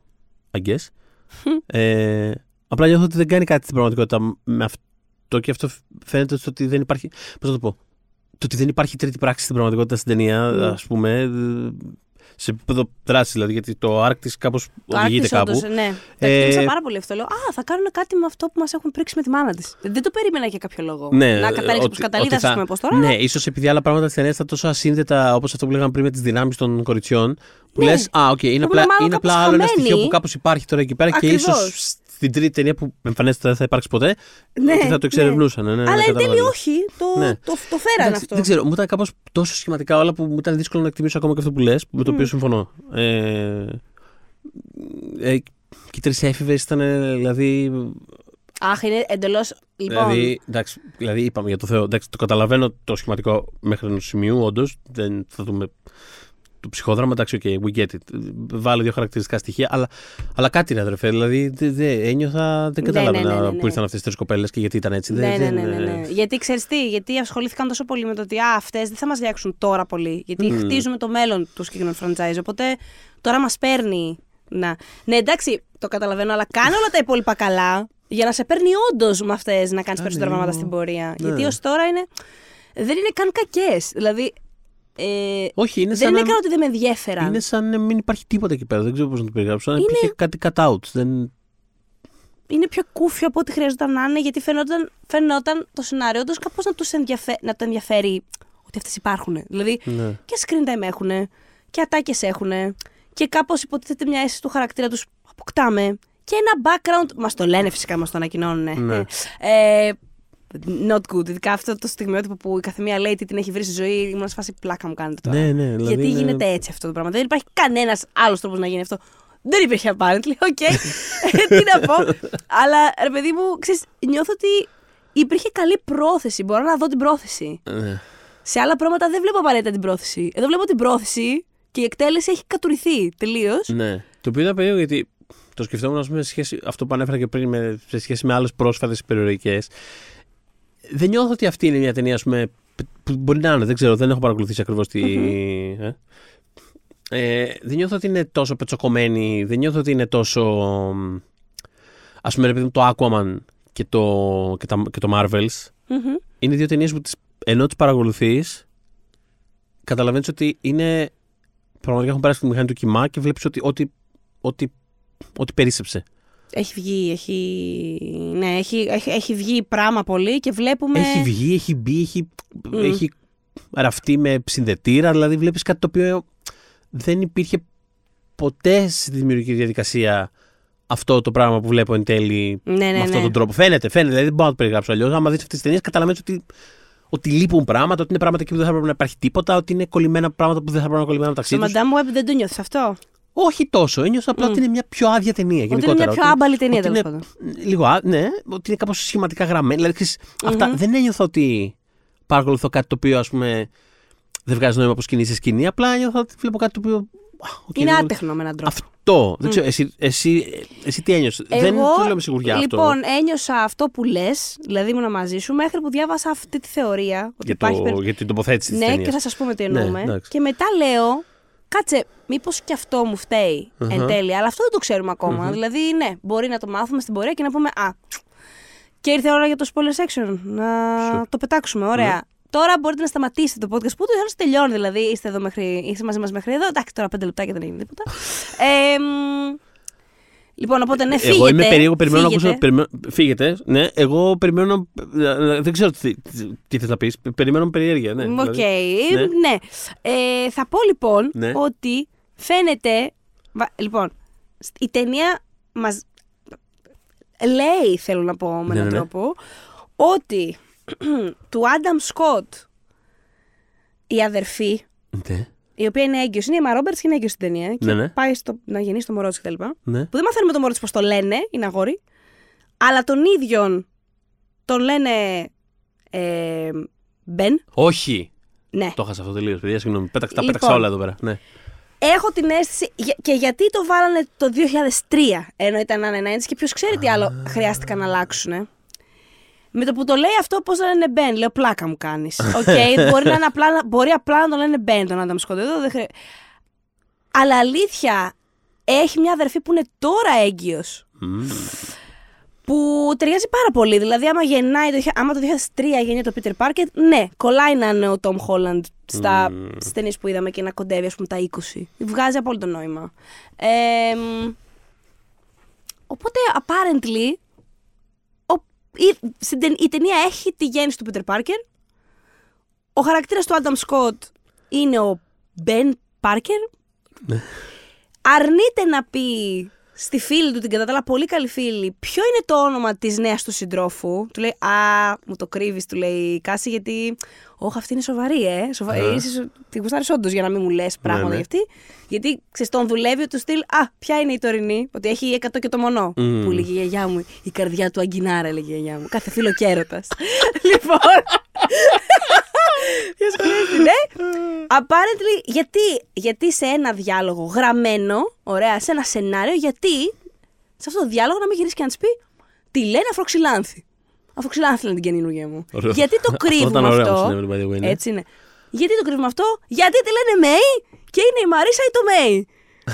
I guess. ε, απλά νιώθω ότι δεν κάνει κάτι στην πραγματικότητα με αυτό και αυτό φαίνεται στο ότι δεν υπάρχει. Πώς να το πω. Το ότι δεν υπάρχει τρίτη πράξη στην πραγματικότητα στην ταινία, Mm. ας πούμε. Ε, Σε επίπεδο δράσης δηλαδή, γιατί το arc της κάπως Το οδηγείται arc της κάπου. όντως, ναι. Το Ε, εκτίμησα πάρα πολύ αυτό. Λέω, Α, θα κάνουν κάτι με αυτό που μας έχουν πρίξει με τη μάνα της. Δεν το περίμενα για κάποιο λόγο. Ναι, να καταλήξει ότι- προς καταλήδα, ότι θα- α πούμε, πώ τώρα. Ναι, ίσως επειδή άλλα πράγματα τη ταινία ήταν τόσο ασύνδετα όπως αυτό που λέγαμε πριν με τις δυνάμεις των κοριτσιών. Που Ναι. λες, Α, οκ, είναι Που απλά, είναι μάλλον είναι απλά κάπως άλλο ένα χαμένη. στοιχείο που κάπως υπάρχει τώρα εκεί πέρα και ίσως Ακριβώς. Στην τρίτη ταινία που εμφανίζεται δεν θα υπάρξει ποτέ. Ναι, ότι θα το ναι. εξερευνούσαν. Ναι, ναι, Αλλά εν τέλει καταλαβαίνω. όχι. Το, Ναι. το, το φέρανε Εντάξει, αυτό. Δεν ξέρω, μου ήταν κάπως τόσο σχηματικά όλα που μου ήταν δύσκολο να εκτιμήσω ακόμα και αυτό που λες, με το οποίο συμφωνώ. Ε, ε, και οι τρεις έφηβες ήταν ε, δηλαδή Αχ, είναι εντελώ. Λοιπόν, Δηλαδή, εντάξει, δηλαδή, είπαμε για το Θεό. Εντάξει, το καταλαβαίνω το σχηματικό μέχρι ενός σημείου, όντως. Δεν θα δούμε το ψυχόδραμα. Εντάξει, okay, we get it. Βάλε δύο χαρακτηριστικά στοιχεία. Αλλά, αλλά κάτι ρε αδερφέ. Δηλαδή, δε, δε, ένιωθα, δεν Ναι, καταλάβαινα ναι, ναι, ναι, ναι. που ήρθαν αυτές τις τρεις κοπέλες και γιατί ήταν έτσι. Ναι, δεν, ναι, δεν, ναι, ναι, ναι. Γιατί ξέρεις τι, γιατί ασχολήθηκαν τόσο πολύ με το ότι αυτές δεν θα μας διάξουν τώρα πολύ. Γιατί Μμμ. χτίζουμε το μέλλον του συγκεκριμένου franchise. Οπότε τώρα μας παίρνει. Να. Ναι, εντάξει, το καταλαβαίνω, αλλά κάνε όλα τα υπόλοιπα καλά για να σε παίρνει όντως με αυτές να κάνεις περισσότερα λίγο- πράγματα στην πορεία. Ναι. Γιατί ως τώρα είναι. Δεν είναι καν κακές. Δηλαδή. Ε, Όχι, είναι δεν σαν είναι να- καν ότι δεν με ενδιέφεραν. Είναι σαν να μην υπάρχει τίποτα εκεί πέρα. Δεν ξέρω πώς να το περιγράψω. Σαν να Είναι- υπήρχε κάτι cut-out. Δεν... είναι πιο κούφιο από ό,τι χρειαζόταν να είναι, γιατί φαινόταν, φαινόταν το σενάριο όντω κάπως να, τους ενδιαφε... να το ενδιαφέρει ότι αυτές υπάρχουν. Δηλαδή Ναι. και screen time έχουν και ατάκες έχουν και κάπως υποτίθεται μια αίσθηση του χαρακτήρα τους αποκτάμε. Και ένα background. Μας το λένε φυσικά, μας το ανακοινώνουν. Ναι. Ε, not good. Ειδικά αυτό το στιγμιότυπο που η καθεμία λέει τι την έχει βρει στη ζωή, ήμουν σε φάση πλάκα μου κάνετε τώρα. Ναι, ναι, δηλαδή Γιατί είναι- γίνεται έτσι αυτό το πράγμα. Δεν υπάρχει κανένας άλλος τρόπος να γίνει αυτό. Δεν υπήρχε apparently, οκ. Ε, Τι να πω. Αλλά ρε παιδί μου, ξέρεις, νιώθω ότι υπήρχε καλή πρόθεση. Μπορώ να δω την πρόθεση. Ναι. Σε άλλα πράγματα δεν βλέπω απαραίτητα την πρόθεση. Εδώ βλέπω την πρόθεση και η εκτέλεση έχει κατουρηθεί τελείως. Ναι. Το οποίο ήταν περίεργο γιατί το σκεφτόμουν ας πούμε, σε σχέση, αυτό που ανέφερα και πριν με, σε σχέση με άλλες πρόσφατες περιοδικέ. Δεν νιώθω ότι αυτή είναι μια ταινία ας πούμε, που μπορεί να είναι, δεν ξέρω, δεν έχω παρακολουθήσει ακριβώς τη. Ε. Ε, δεν νιώθω ότι είναι τόσο πετσοκομμένη, δεν νιώθω ότι είναι τόσο. Α πούμε, ρε παιδί μου, το Aquaman και το, και, τα, και το Marvels Μμμ. είναι δύο ταινίες που τις, ενώ τις παρακολουθείς, καταλαβαίνεις ότι είναι. Πραγματικά έχουν περάσει τη μηχανή του κοιμά και βλέπεις ότι, ότι, ότι, ότι περίσσεψε. Έχει βγει, έχει. Ναι, έχει, έχει, έχει βγει πράγμα πολύ και βλέπουμε. Έχει βγει, έχει μπει, έχει, Μμ. έχει ραφτεί με συνδετήρα. Δηλαδή βλέπεις κάτι το οποίο δεν υπήρχε ποτέ στη δημιουργική διαδικασία αυτό το πράγμα που βλέπω εν τέλει Ναι, ναι, με αυτόν ναι. τον τρόπο. Φαίνεται, φαίνεται. Δηλαδή δεν μπορώ να το περιγράψω αλλιώς. Άμα δεις αυτές τις ταινίες, καταλαβαίνεις ότι, ότι λείπουν πράγματα, ότι είναι πράγματα εκεί που δεν θα έπρεπε να υπάρχει τίποτα, ότι είναι κολλημένα πράγματα που δεν θα έπρεπε να είναι κολλημένα Στο μεταξύ τους. Madame Web δεν το νιώθεις αυτό; Όχι τόσο. Ένιωσα απλά ότι είναι μια πιο άδεια ταινία. Ότι είναι γενικότερα. μια πιο άμπαλη ταινία, ότι τέλος είναι- πάντων. Λίγο, α- ναι, ότι είναι κάπως σχηματικά γραμμένη. Δηλαδή, ξέρεις, αυτά δεν ένιωθα ότι παρακολουθώ κάτι το οποίο, ας πούμε, δεν βγάζει νόημα από σκηνή σε σκηνή. Απλά ένιωθα ότι βλέπω κάτι το οποίο. α, οκ, Είναι δεν- άτεχνο με έναν τρόπο. Αυτό. Δεν ξέρω, εσύ, εσύ, εσύ τι ένιωσες; Δεν το λέω με σιγουριά λοιπόν, αυτό. ένιωσα αυτό που λες, δηλαδή ήμουν μαζί σου, μέχρι που διάβασα αυτή τη θεωρία. Ότι Για, υπάρχει το, περι- για την τοποθέτηση της Ναι, ταινίας. και θα σας πούμε τι Ναι, εννοούμε. εντάξει. και μετά λέω, κάτσε, μήπως και αυτό μου φταίει εν τέλει. Αλλά αυτό δεν το ξέρουμε ακόμα. Δηλαδή, ναι, μπορεί να το μάθουμε στην πορεία και να πούμε, Α, και ήρθε η ώρα για το spoiler section. Να το πετάξουμε. Ωραία. Ναι. Τώρα μπορείτε να σταματήσετε το podcast που ούτως ή άλλως τελειώνει. Δηλαδή, είστε, εδώ μέχρι, είστε μαζί μας μέχρι εδώ. Εντάξει, τώρα πέντε λεπτάκια δεν έγινε τίποτα. ε, μ, λοιπόν, οπότε ναι, φύγετε. Εγώ είμαι περίεργο, περιμένω να φύγετε. ακούσω. Περιμένω, φύγετε. Ναι, εγώ περιμένω. ε, Δεν ξέρω τι, τι θες να πεις. Περιμένω με περιέργεια. Ναι, Οκ, δηλαδή. ναι. ναι. Ε, θα πω λοιπόν Ναι. ότι φαίνεται. βα- Λοιπόν, σ- η ταινία μας λέει, θέλω να πω με Ναι, έναν ναι, ναι. τρόπο, ότι του Άνταμ Σκοτ η αδερφή, Ναι, η οποία είναι έγκυος, είναι η Emma Roberts και είναι έγκυος στην ταινία. Και Ναι, ναι. πάει στο, να γεννήσει το μωρό της κτλ. Που ναι. δεν μαθαίνουμε το μωρό της πώς το λένε, είναι αγόρι. Αλλά τον ίδιον τον λένε ε, Μπεν. Όχι. Ναι. Το έχασα αυτό τελείως, παιδιά. Συγγνώμη. Πέταξα, τα Λοιπόν. πέταξα όλα εδώ πέρα. Ναι. Έχω την αίσθηση. για- Και γιατί το βάλανε το 2003, ενώ ήταν ένα 90 και ποιος ξέρει τι άλλο χρειάστηκαν να αλλάξουν. ε. Με το που το λέει αυτό, πώς τον λένε Μπεν, λέω πλάκα μου κάνεις. Οκ, μπορεί, να είναι απλά, να- μπορεί απλά να το λένε Μπεν τον Άνταμ Σκότ. Εδώ δεν χρει... Αλλά αλήθεια, έχει μια αδερφή που είναι τώρα έγκυος Μμμ. Που ταιριάζει πάρα πολύ. Δηλαδή, άμα, γεννάει το, άμα το 2003 γεννιέται το Peter Parker, ναι, κολλάει να είναι ο Tom Holland στα, Mm. στις ταινίες που είδαμε και να κοντεύει, ας πούμε, τα 20. Βγάζει απόλυτο νόημα. Ε, μ, οπότε, apparently, ο, η, στην ται- η ταινία έχει τη γέννηση του Peter Parker. Ο χαρακτήρας του Adam Scott είναι ο Ben Parker. Ναι. Αρνείται να πει στη φίλη του, την κατά τα άλλα πολύ καλή φίλη, ποιο είναι το όνομα της νέας του συντρόφου; Του λέει Α, μου το κρύβεις, του λέει η Κάση, γιατί. Όχι, αυτή είναι σοβαρή, ε. Σοβα... Α. Είσαι, σο- τη γουστάρεις όντως για να μην μου λες πράγματα ναι. για αυτή. Γιατί ξέρεις, τον δουλεύει του στυλ Α, ποια είναι η τωρινή, ότι έχει 100 και το μονό. Μμμ. Που έλεγε η γιαγιά μου, η καρδιά του αγκινάρα, έλεγε η γιαγιά μου. Κάθε φύλλο κι έρωτα. λοιπόν. Ποιος χρειάζεται, ναι. Apparently, γιατί, γιατί σε ένα διάλογο γραμμένο, ωραία, σε ένα σενάριο, γιατί σε αυτό το διάλογο να μην γυρίσει και να της πει Τι λένε Αφροξυλάνθη. Αφροξυλάνθη λένε την καινούργια μου. Ωραίο. Γιατί το Αυτό κρύβουμε ήταν ωραίο αυτό; που συνέβαινε, by the way, ναι. Έτσι είναι. Γιατί το κρύβουμε αυτό, γιατί τη λένε Μέη και είναι η Μαρίσα ή το Μέη;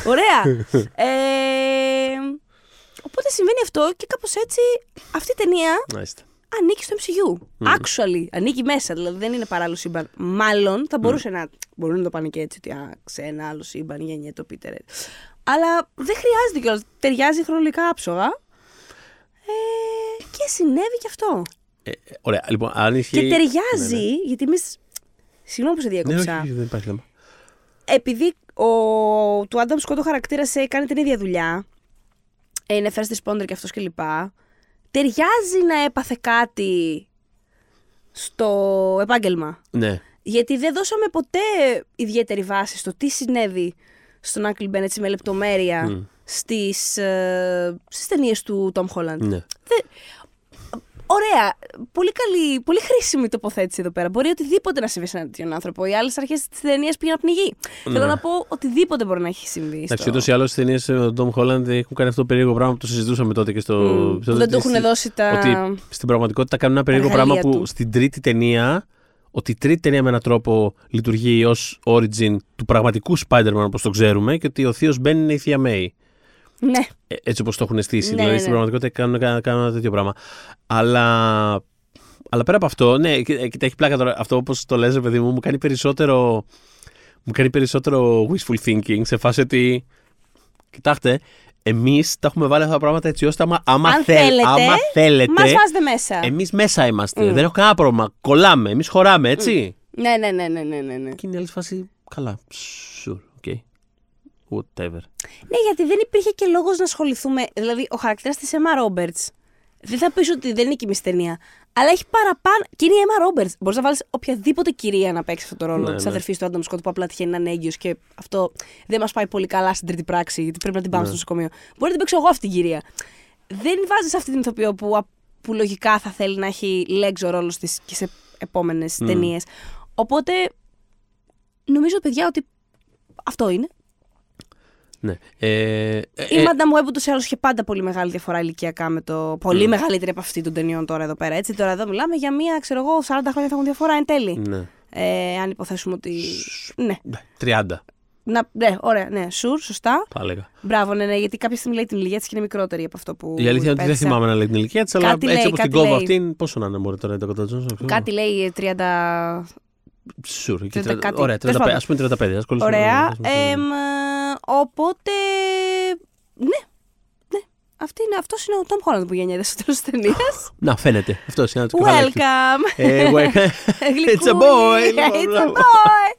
Ωραία. ε, οπότε συμβαίνει αυτό και κάπως έτσι αυτή η ταινία Μάλιστα. Ανήκει στο MCU. Actually, ανήκει μέσα, δηλαδή δεν είναι παράλληλο σύμπαν. Μάλλον θα μπορούσε να. Μπορούν να το πάνε και έτσι, ότι α, σε ένα άλλο σύμπαν γεννιέται ο Πίτερ. Αλλά δεν χρειάζεται κιόλας. Ταιριάζει χρονικά άψογα. Ε, και συνέβη και αυτό. Ε, ε, ωραία, λοιπόν, αν ισχύει. Και ταιριάζει, Ναι, ναι. γιατί εμεί. Συγγνώμη που σε Ναι, όχι, διέκοψα. όχι, δεν υπάρχει θέμα. Επειδή ο, του Άνταμ Σκότ ο χαρακτήρας ε, κάνει την ίδια δουλειά. ε, Είναι first responder και αυτός κλπ. Ταιριάζει να έπαθε κάτι στο επάγγελμα. Ναι. Γιατί δεν δώσαμε ποτέ ιδιαίτερη βάση στο τι συνέβη στον Uncle Ben έτσι με λεπτομέρεια Μμ. στις, ε, στις ταινίες του Tom Holland. ναι. Δεν- Ωραία. Πολύ καλή, πολύ χρήσιμη τοποθέτηση εδώ πέρα. Μπορεί οτιδήποτε να συμβεί σε έναν τέτοιον άνθρωπο. Οι άλλες αρχές της ταινίας πήγαν να πνιγεί. Θέλω να πω οτιδήποτε μπορεί να έχει συμβεί. Ναι. Εντάξει, στο- ούτως ή άλλως στι ταινίες του Tom Holland έχουν κάνει αυτό το περίεργο πράγμα που το συζητούσαμε τότε και στο. Μμ, στο- που δεν του στη- έχουν δώσει τα. Ότι στην πραγματικότητα κάνουν ένα περίεργο πράγμα εργαλεία που του. στην τρίτη ταινία. Ότι η τρίτη ταινία με έναν τρόπο λειτουργεί ως origin του πραγματικού Spider-Man όπως το ξέρουμε και ότι ο θείος Ben είναι η θεία May. Ναι. Ε, Έτσι όπω το έχουν στήσει. Ναι, δηλαδή ναι, στην ναι. πραγματικότητα κάνουν, κάνουν, κάνουν ένα τέτοιο πράγμα. Αλλά, αλλά πέρα από αυτό, ναι, κοίτα, κοίτα, έχει πλάκα τώρα. Αυτό όπω το λες, ρε παιδί μου, μου κάνει περισσότερο. Μου κάνει περισσότερο wishful thinking σε φάση ότι. Κοιτάξτε, εμεί τα έχουμε βάλει αυτά τα πράγματα έτσι ώστε άμα, άμα, Αν θέλ- θέλετε, άμα θέλετε. Μα βάζετε μέσα. Εμεί μέσα είμαστε. Δεν έχω κανένα πρόβλημα. Κολλάμε. Εμεί χωράμε, έτσι. Ναι, ναι, ναι, ναι, ναι, ναι, ναι. Και είναι η άλλη φάση. Καλά. Sure, okay. whatever. Ναι, γιατί δεν υπήρχε και λόγος να ασχοληθούμε. Δηλαδή, ο χαρακτήρας της Emma Roberts. Δεν θα πεις ότι δεν είναι και η ταινία. Αλλά έχει παραπάνω. Και είναι η Emma Roberts. Μπορείς να βάλεις οποιαδήποτε κυρία να παίξει αυτό το ρόλο Ναι, της ναι. αδερφής του Άνταμ Σκότ που απλά τυχαίνει να είναι έγκυος και αυτό δεν μας πάει πολύ καλά στην τρίτη πράξη, γιατί πρέπει να την πάμε Ναι. στο νοσοκομείο. Μπορεί να την παίξω εγώ αυτή την κυρία. Δεν βάζεις αυτή την ηθοποιό που, α- που λογικά θα θέλει να έχει legs ο ρόλος της και σε επόμενες Mm. ταινίες. Οπότε νομίζω, παιδιά, ότι αυτό είναι. Ναι. Ε, ε, Η Madame Web ούτω ή άλλω είχε πάντα πολύ μεγάλη διαφορά ηλικιακά με το. Πολύ μεγαλύτερη από αυτή των ταινιών τώρα εδώ πέρα. Έτσι. Τώρα εδώ μιλάμε για μία, ξέρω εγώ, 40 χρόνια θα έχουν διαφορά εν τέλει. ναι. Ε, αν υποθέσουμε ότι. Ναι. Ναι, 30 Να, ναι, ωραία, ναι, σουρ, σωστά. θα έλεγα. Μπράβο, ναι, ναι, γιατί κάποια στιγμή λέει την ηλικία της και είναι μικρότερη από αυτό που. Η αλήθεια είναι ότι δεν πέτυσα. θυμάμαι να λέει την ηλικία της, αλλά Κάτι έτσι λέει, όπως την κάτι κόβω λέει. αυτήν. Πόσο να είναι μωρέ τώρα η Dakota Johnson. Κάτι λέει 30. Σουρ. εκεί 30 τριάντα- κάτι. Ωραία, Τέλος 35, πάντων. ας πούμε 35. ας κολλήσουμε Ωραία. να- ας πούμε Εμ, ε, οπότε. Ναι. Ναι. Αυτή είναι, αυτός είναι ο Tom Holland που γεννιέται στο τέλος της ταινίας. Να, φαίνεται. Αυτός είναι το κεφαλάκι του. Welcome. Ε, welcome. It's a Γλυκούλη. boy. It's a boy.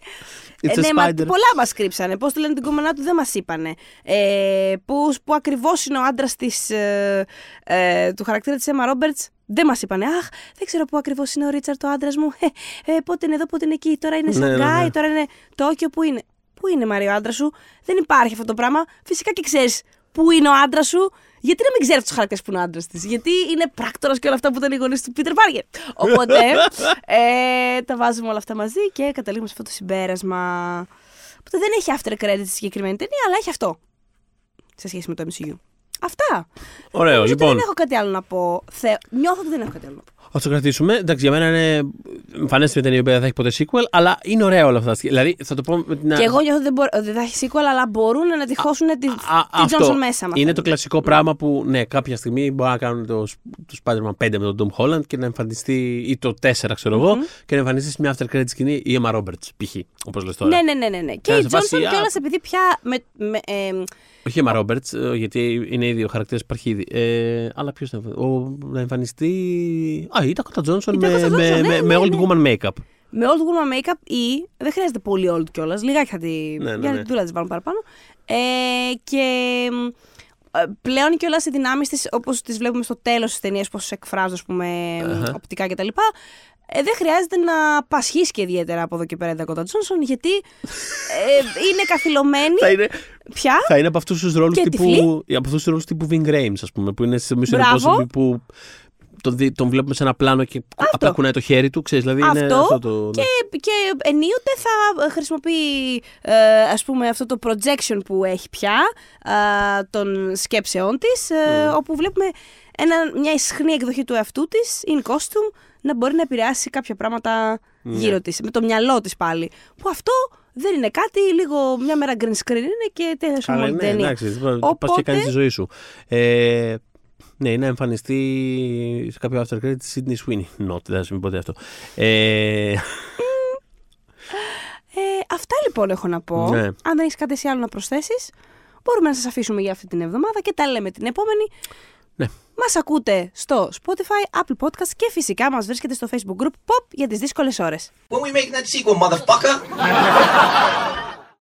It's Ε, a ναι, μα spider. πολλά μας κρύψανε. Πώς το λένε την κομμενά του, δεν μας είπανε. Ε, που που ακριβώς είναι ο άντρας ε, ε, του χαρακτήρα της Emma Roberts, δεν μας είπανε. Αχ, δεν ξέρω πού ακριβώς είναι ο Ρίτσαρτ ο άντρας μου. Ε, ε, πότε είναι εδώ, πότε είναι εκεί. Τώρα είναι Ναι, ναι, Σαγκάη, ναι. τώρα είναι Τόκιο. Πού είναι. Πού είναι, Μαρία, ο άντρας σου; Δεν υπάρχει αυτό το πράγμα. Φυσικά και ξέρεις πού είναι ο άντρας σου. Γιατί να μην ξέρεις τους χαρακτήρες που είναι ο άντρας της; Γιατί είναι πράκτορας και όλα αυτά που ήταν οι γονείς του Πίτερ Πάρκερ. Οπότε ε, τα βάζουμε όλα αυτά μαζί και καταλήγουμε σε αυτό το συμπέρασμα. Οπότε δεν έχει after credits στη συγκεκριμένη ταινία, αλλά έχει αυτό. Σε σχέση με το MCU. Αυτά. Ωραίο, Νομίζω ότι λοιπόν. δεν έχω κάτι άλλο να πω. Θε... Νιώθω ότι δεν έχω κάτι άλλο να πω. Α το κρατήσουμε. Εντάξει, για μένα είναι εμφανέστερη ταινία η οποία δεν θα έχει ποτέ sequel, αλλά είναι ωραία όλα αυτά. Δηλαδή, θα το πω με την. Και εγώ νιώθω ότι δεν, μπορώ, ότι δεν θα έχει sequel, αλλά μπορούν να τη χώσουν τη, Α, τη αυτό Johnson μέσα. άμα Είναι θέλουν. το κλασικό πράγμα που, ναι, κάποια στιγμή μπορεί να κάνουν το, το Spider-Man 5 με τον Tom Holland και να εμφανιστεί, ή το 4, ξέρω εγώ, και να εμφανιστεί σε μια after credit σκηνή η Emma Roberts, π.χ. Όπως λες τώρα. Ναι, ναι, ναι, ναι, ναι. Και να η σε βάσει, Johnson α, κιόλας επειδή πια. Με, με, ε, Όχι η Emma Roberts, ε, γιατί είναι ήδη ο χαρακτήρα που υπάρχει ήδη. Ε, αλλά ποιος να, ο, να εμφανιστεί. Α, η Dakota Johnson Η με, Dakota Johnson, με, ναι, με, ναι, με old ναι. woman makeup. με old woman makeup ή. Δεν χρειάζεται πολύ old κιόλας. Λιγάκι θα τη. Ναι, ναι, για ναι. την τούλα της βάλουν παραπάνω. Ε, και μ, ε, πλέον κιόλας οι δυνάμεις της, όπως τις βλέπουμε στο τέλος της ταινίας, πώς εκφράζουν, ας πούμε, Αχα. οπτικά κτλ. Ε, δεν χρειάζεται να πασχίσει και ιδιαίτερα από εδώ και πέρα η Dakota Johnson, γιατί ε, είναι καθυλωμένη θα, είναι, πια. θα είναι από αυτούς τους ρόλους Και τύπου, τυφλή. από αυτούς τους ρόλους τύπου Ving Rhames, ας πούμε, που είναι σε Mission Μπράβο. Impossible που τον, δι- τον βλέπουμε σε ένα πλάνο και απλά κουνάει το χέρι του, ξέρεις, δηλαδή είναι Αυτό αυτό το... ναι. και, και ενίοτε θα χρησιμοποιεί ε, ας πούμε αυτό το projection που έχει πια ε, των σκέψεών της ε, όπου βλέπουμε ένα, μια ισχνή εκδοχή του εαυτού της in costume να μπορεί να επηρεάσει κάποια πράγματα γύρω της με το μυαλό της πάλι που αυτό δεν είναι κάτι, λίγο μια μέρα green screen είναι και τέλειωσε Αλλά όλη την ναι, ταινία. εντάξει, πας Οπότε- και κάνεις τη ζωή σου. Ε, ναι, να εμφανιστεί σε κάποιο after credit Sydney Sweeney. Not, δεν θα συμβεί ποτέ αυτό. Ε, Ε, αυτά λοιπόν έχω να πω. Ναι. Αν δεν έχεις κάτι εσύ άλλο να προσθέσεις, μπορούμε να σας αφήσουμε για αυτή την εβδομάδα και τα λέμε την επόμενη. Ναι. Μα ακούτε στο Spotify, Apple Podcast και φυσικά μα βρίσκεται στο Facebook group Pop για τι δύσκολε ώρε. When we making that sequel, motherfucker?